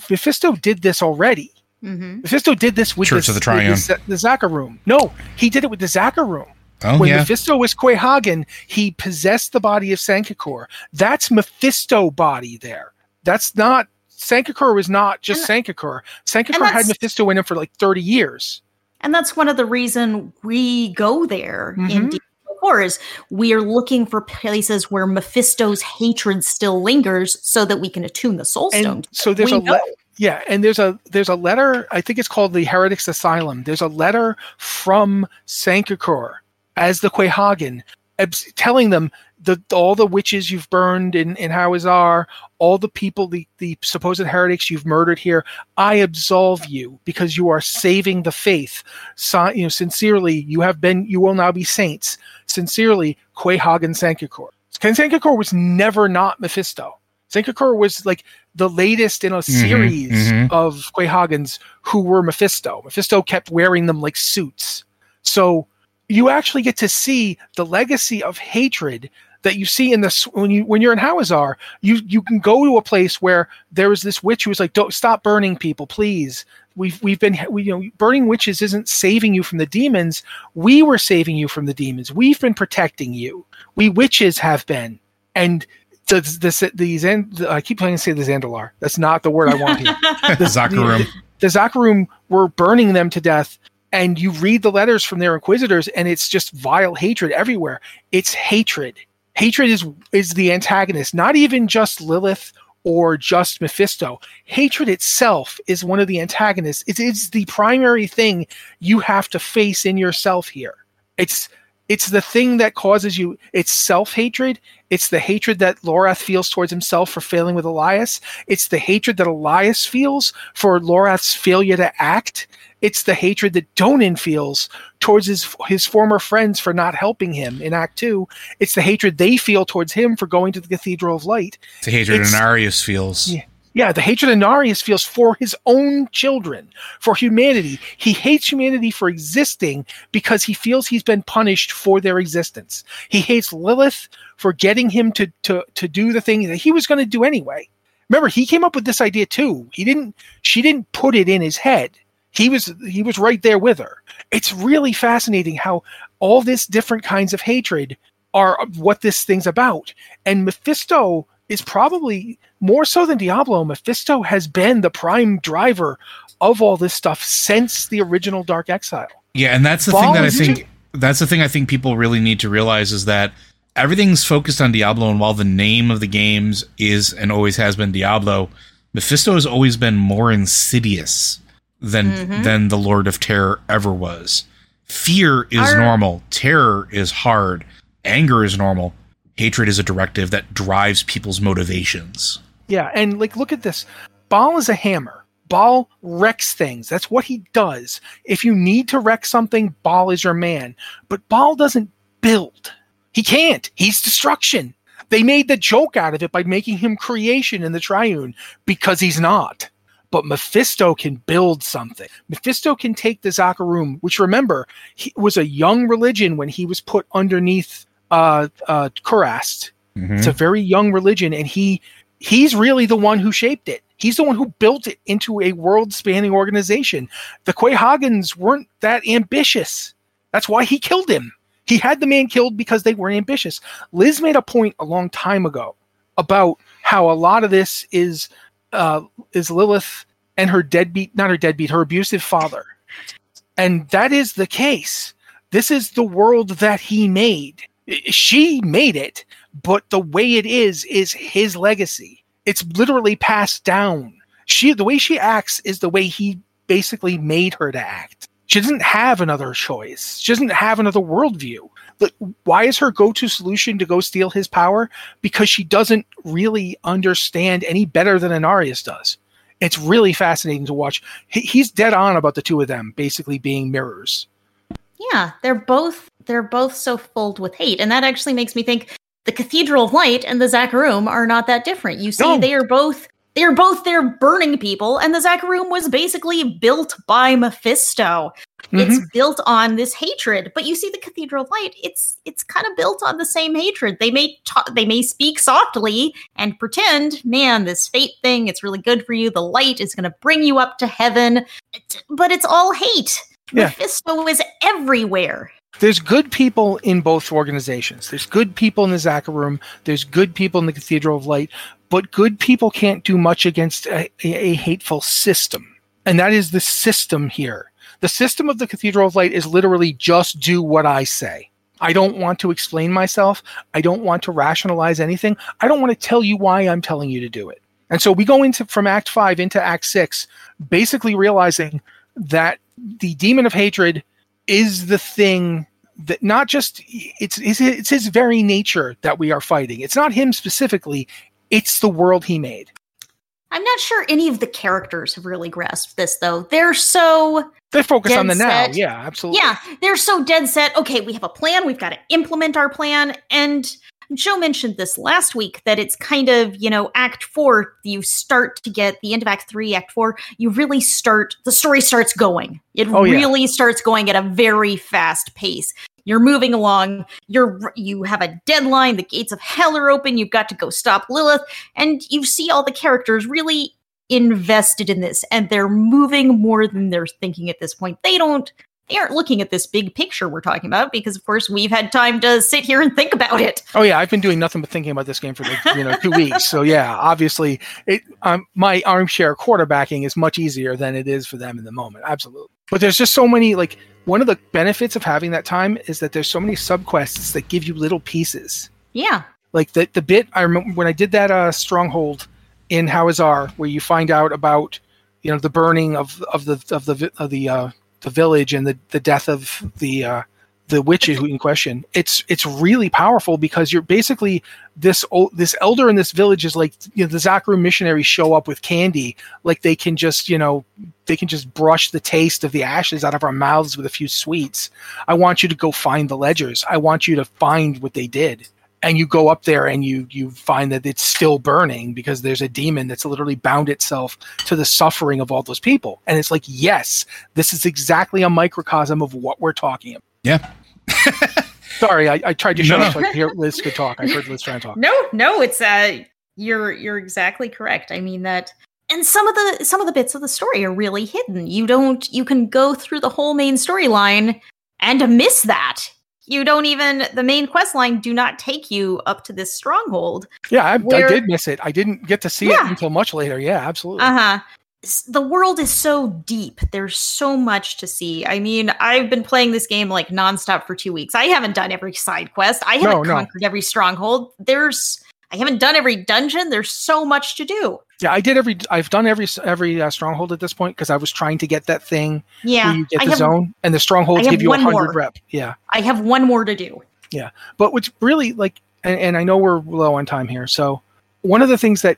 Mephisto did this already. Hmm Mephisto did this with Church the, of the Triune. the, the Zakarum. No, he did it with the Zakarum. oh when yeah Mephisto was Que-Hegan, he possessed the body of Sankekur. That's Mephisto body there. That's not Sankekur was not just Sankekur. Sankekur had Mephisto in him for like 30 years. And that's one of the reason we go there in Mhm. Diablo 4 is we are looking for places where Mephisto's hatred still lingers so that we can attune the soul stone. And so there's We a know. le- yeah, and there's a there's a letter. I think it's called the Heretics Asylum. There's a letter from Sankekur as the Que-Hegan, abs- telling them the all the witches you've burned in in Hawezar, all the people, the the supposed heretics you've murdered here. I absolve you because you are saving the faith. Si- you know, sincerely, you have been. You will now be saints. Sincerely, Que-Hegan Sankekur. Sankekur was never not Mephisto. Sankekur was like the latest in a series mhm. of Que-Hegans who were Mephisto. Mephisto kept wearing them like suits. So you actually get to see the legacy of hatred that you see in this when you when you're in Hawezar. You you can go to a place where there is this witch who was like, "Don't stop burning people, please. We've we've been we, you know burning witches isn't saving you from the demons. We were saving you from the demons. We've been protecting you. We witches have been, and the the the, Zan, I keep trying to say the Zandalar. That's not the word I want here. The Zakarum. The, the Zakarum were burning them to death, and you read the letters from their inquisitors, and it's just vile hatred everywhere. It's hatred. Hatred is is the antagonist, not even just Lilith or just Mephisto. Hatred itself is one of the antagonists. It is the primary thing you have to face in yourself here. It's it's the thing that causes you it's self-hatred. It's the hatred that Lorath feels towards himself for failing with Elias. It's the hatred that Elias feels for Lorath's failure to act. It's the hatred that Donan feels towards his his former friends for not helping him in Act Two. It's the hatred they feel towards him for going to the Cathedral of Light. The hatred It's- Inarius feels. Yeah. Yeah, the hatred Inarius feels for his own children, for humanity. He hates humanity for existing because he feels he's been punished for their existence. He hates Lilith for getting him to to to do the thing that he was going to do anyway. Remember, he came up with this idea too. He didn't she didn't put it in his head. He was he was right there with her. It's really fascinating how all this different kinds of hatred are what this thing's about. And Mephisto is probably more so than Diablo. Mephisto has been the prime driver of all this stuff since the original Dark Exile. Yeah, and that's the Ball thing that I think ju- that's the thing I think people really need to realize is that everything's focused on Diablo and while the name of the games is and always has been Diablo, Mephisto has always been more insidious than mm-hmm. than the Lord of Terror ever was. Fear is Our- normal, terror is hard, anger is normal, hatred is a directive that drives people's motivations. Yeah, and like look at this. Baal is a hammer. Baal wrecks things. That's what he does. If you need to wreck something, Baal is your man. But Baal doesn't build. He can't. He's destruction. They made the joke out of it by making him creation in the triune because he's not. But Mephisto can build something. Mephisto can take the Zakarum, which remember, he was a young religion when he was put underneath uh, uh, Kurast. It's a very young religion, and he he's really the one who shaped it. He's the one who built it into a world-spanning organization. The Que-Hegans weren't that ambitious. That's why he killed him. He had the man killed because they weren't ambitious. Liz made a point a long time ago about how a lot of this is uh, is Lilith and her deadbeat, not her deadbeat, her abusive father, and that is the case. This is the world that he made. She made it, but the way it is is his legacy. It's literally passed down. She the way she acts is the way he basically made her to act. She doesn't have another choice. She doesn't have another worldview. Why is her go-to solution to go steal his power? Because she doesn't really understand any better than Inarius does. It's really fascinating to watch. He, he's dead on about the two of them basically being mirrors. Yeah, they're both they're both so filled with hate, and that actually makes me think the Cathedral of Light and the Zakarum are not that different. You see, No. they are both they are both there burning people, and the Zakarum was basically built by Mephisto. It's mm-hmm. built on this hatred, but you see the Cathedral of Light. It's it's kind of built on the same hatred. They may ta- they may speak softly and pretend, man, this fate thing, it's really good for you. The light is going to bring you up to heaven, but it's all hate. Yeah. Mephisto is everywhere. There's good people in both organizations. There's good people in the Zakarum. There's good people in the Cathedral of Light. But good people can't do much against a, a, a hateful system. And that is the system here. The system of the Cathedral of Light is literally just do what I say. I don't want to explain myself. I don't want to rationalize anything. I don't want to tell you why I'm telling you to do it. And so we go into from Act 5 into Act 6, basically realizing that the demon of hatred is the thing that not just it's it's, it's his very nature that we are fighting. It's not him specifically. It's the world he made. I'm not sure any of the characters have really grasped this though. They're so They're focused on the Dead now. Yeah, absolutely. yeah, they're so dead set. Okay, we have a plan. We've got to implement our plan. And Joe mentioned this last week that it's kind of, you know, Act Four, you start to get the end of Act Three, Act Four, you really start, the story starts going. It Oh, yeah. really starts going at a very fast pace. You're moving along. You're you have a deadline. The gates of hell are open. You've got to go stop Lilith, and you see all the characters really invested in this and they're moving more than they're thinking at this point. They don't they aren't looking at this big picture we're talking about because of course we've had time to sit here and think about it. Oh yeah, I've been doing nothing but thinking about this game for like, you know two weeks. So yeah, obviously, it um, my armchair quarterbacking is much easier than it is for them in the moment. Absolutely, but there's just so many like one of the benefits of having that time is that there's so many subquests that give you little pieces. Yeah. Like the the bit I remember when I did that uh, stronghold in Hawezar, where you find out about you know the burning of of the of the of the uh, the village and the the death of the uh, the witch in question. It's it's really powerful because you're basically this old, this elder in this village is like you know the Zakarum missionaries show up with candy, like they can just you know they can just brush the taste of the ashes out of our mouths with a few sweets. I want you to go find the ledgers. I want you to find what they did and you go up there and you you find that it's still burning because there's a demon that's literally bound itself to the suffering of all those people and it's like yes this is exactly a microcosm of what we're talking about Yeah. sorry i, I tried to shut No, up so I could hear liz could talk i heard liz trying to talk No, no, it's uh you're you're exactly correct. I mean that and some of the some of the bits of the story are really hidden. You don't you can go through the whole main storyline and miss that. You don't even the main quest line do not take you up to this stronghold. yeah I, I did miss it i didn't get to see it until much later yeah absolutely Uh-huh. The world is so deep. There's so much to see. I mean, I've been playing this game like nonstop for two weeks. I haven't done every side quest. I haven't No, no. conquered every stronghold. There's I haven't done every dungeon. There's so much to do. Yeah i did every i've done every every uh, stronghold at this point because i was trying to get that thing Yeah. where you get I the have, zone and the strongholds give you a 100 rep yeah I have one more to do. Yeah, but what's really like, and, and I know we're low on time here. So one of the things that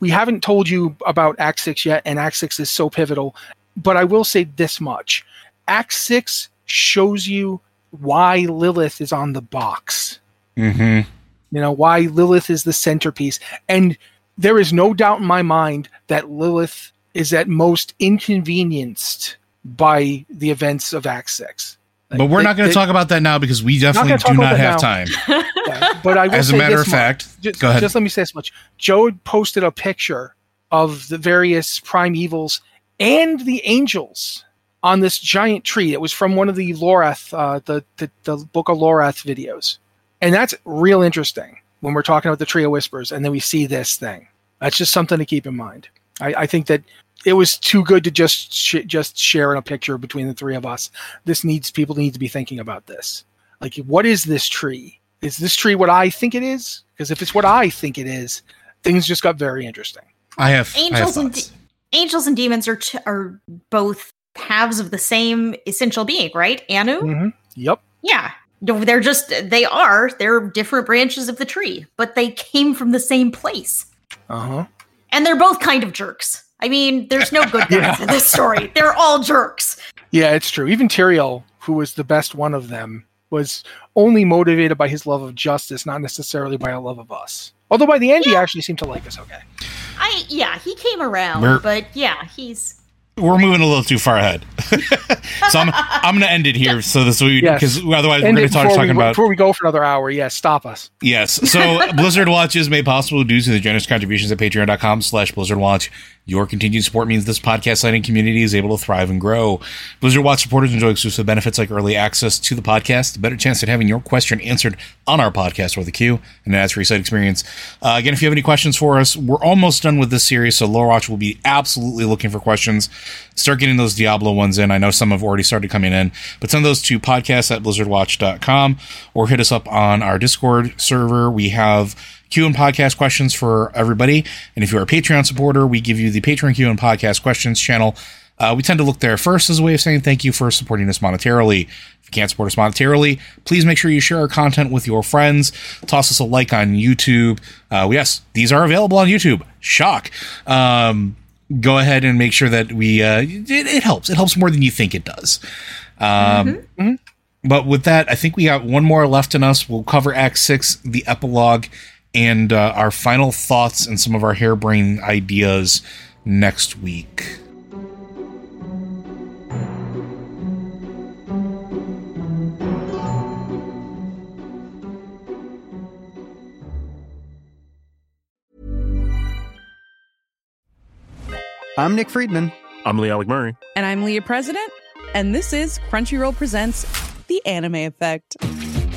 we haven't told you about Act Six yet, and Act Six is so pivotal. But I will say this much: Act Six shows you why Lilith is on the box. Mm-hmm. You know why Lilith is the centerpiece, and there is no doubt in my mind that Lilith is at most inconvenienced by the events of Act Six. But we're not going to talk about that now because we definitely gonna do not have now. time. Yeah, but I will As a matter of much. fact, just, go ahead. just let me say this much. Joe posted a picture of the various prime evils and the angels on this giant tree. It was from one of the Lorath, uh, the, the the book of Lorath videos, and that's real interesting when we're talking about the Tree of Whispers, and then we see this thing. That's just something to keep in mind. I, I think that it was too good to just sh- just share in a picture between the three of us. This needs people need to be thinking about this. Like, what is this tree? Is this tree what I think it is? Because if it's what I think it is, things just got very interesting. I have I have Angels and thoughts. de- angels and demons are t- are both halves of the same essential being, right? Anu. hmm Yep. Yeah. No, They're just they are they're different branches of the tree, but they came from the same place. Uh huh. And they're both kind of jerks. I mean, there's no good guys Yeah. in this story. They're all jerks. Yeah, it's true. Even Tyrael, who was the best one of them, was only motivated by his love of justice, not necessarily by a love of us. Although by the end, he actually seemed to like us. Okay. I yeah, he came around, We're- but yeah, he's We're moving a little too far ahead, so I'm I'm going to end it here. So this we Yes. because otherwise And we're going to start before, we, talking about before we go for another hour, yes, stop us. Yes. So Blizzard Watch is made possible due to the generous contributions at patreon.com slash Blizzard Watch. Your continued support means this podcast and community is able to thrive and grow. Blizzard Watch supporters enjoy exclusive benefits like early access to the podcast, a better chance at having your question answered on our podcast or the queue, and an ad-free site experience. Uh, again, if you have any questions for us, we're almost done with this series, so Lore Watch will be absolutely looking for questions. Start getting those Diablo ones in. I know some have already started coming in, but send those to podcast at blizzardwatch.com or hit us up on our Discord server. We have Q and podcast questions for everybody. And if you're a Patreon supporter, we give you the Patreon Q and podcast questions channel. Uh, we tend to look there first as a way of saying thank you for supporting us monetarily. If you can't support us monetarily, please make sure you share our content with your friends. Toss us a like on YouTube. Uh, yes, these are available on YouTube. Shock. Um, go ahead and make sure that we, uh, it, it helps. It helps more than you think it does. Um, But with that, I think we got one more left in us. We'll cover Act Six, the epilogue, and uh, our final thoughts and some of our harebrained ideas next week. I'm Nick Friedman. I'm Lee Alec Murray. And I'm Leah President. And this is Crunchyroll Presents The Anime Effect.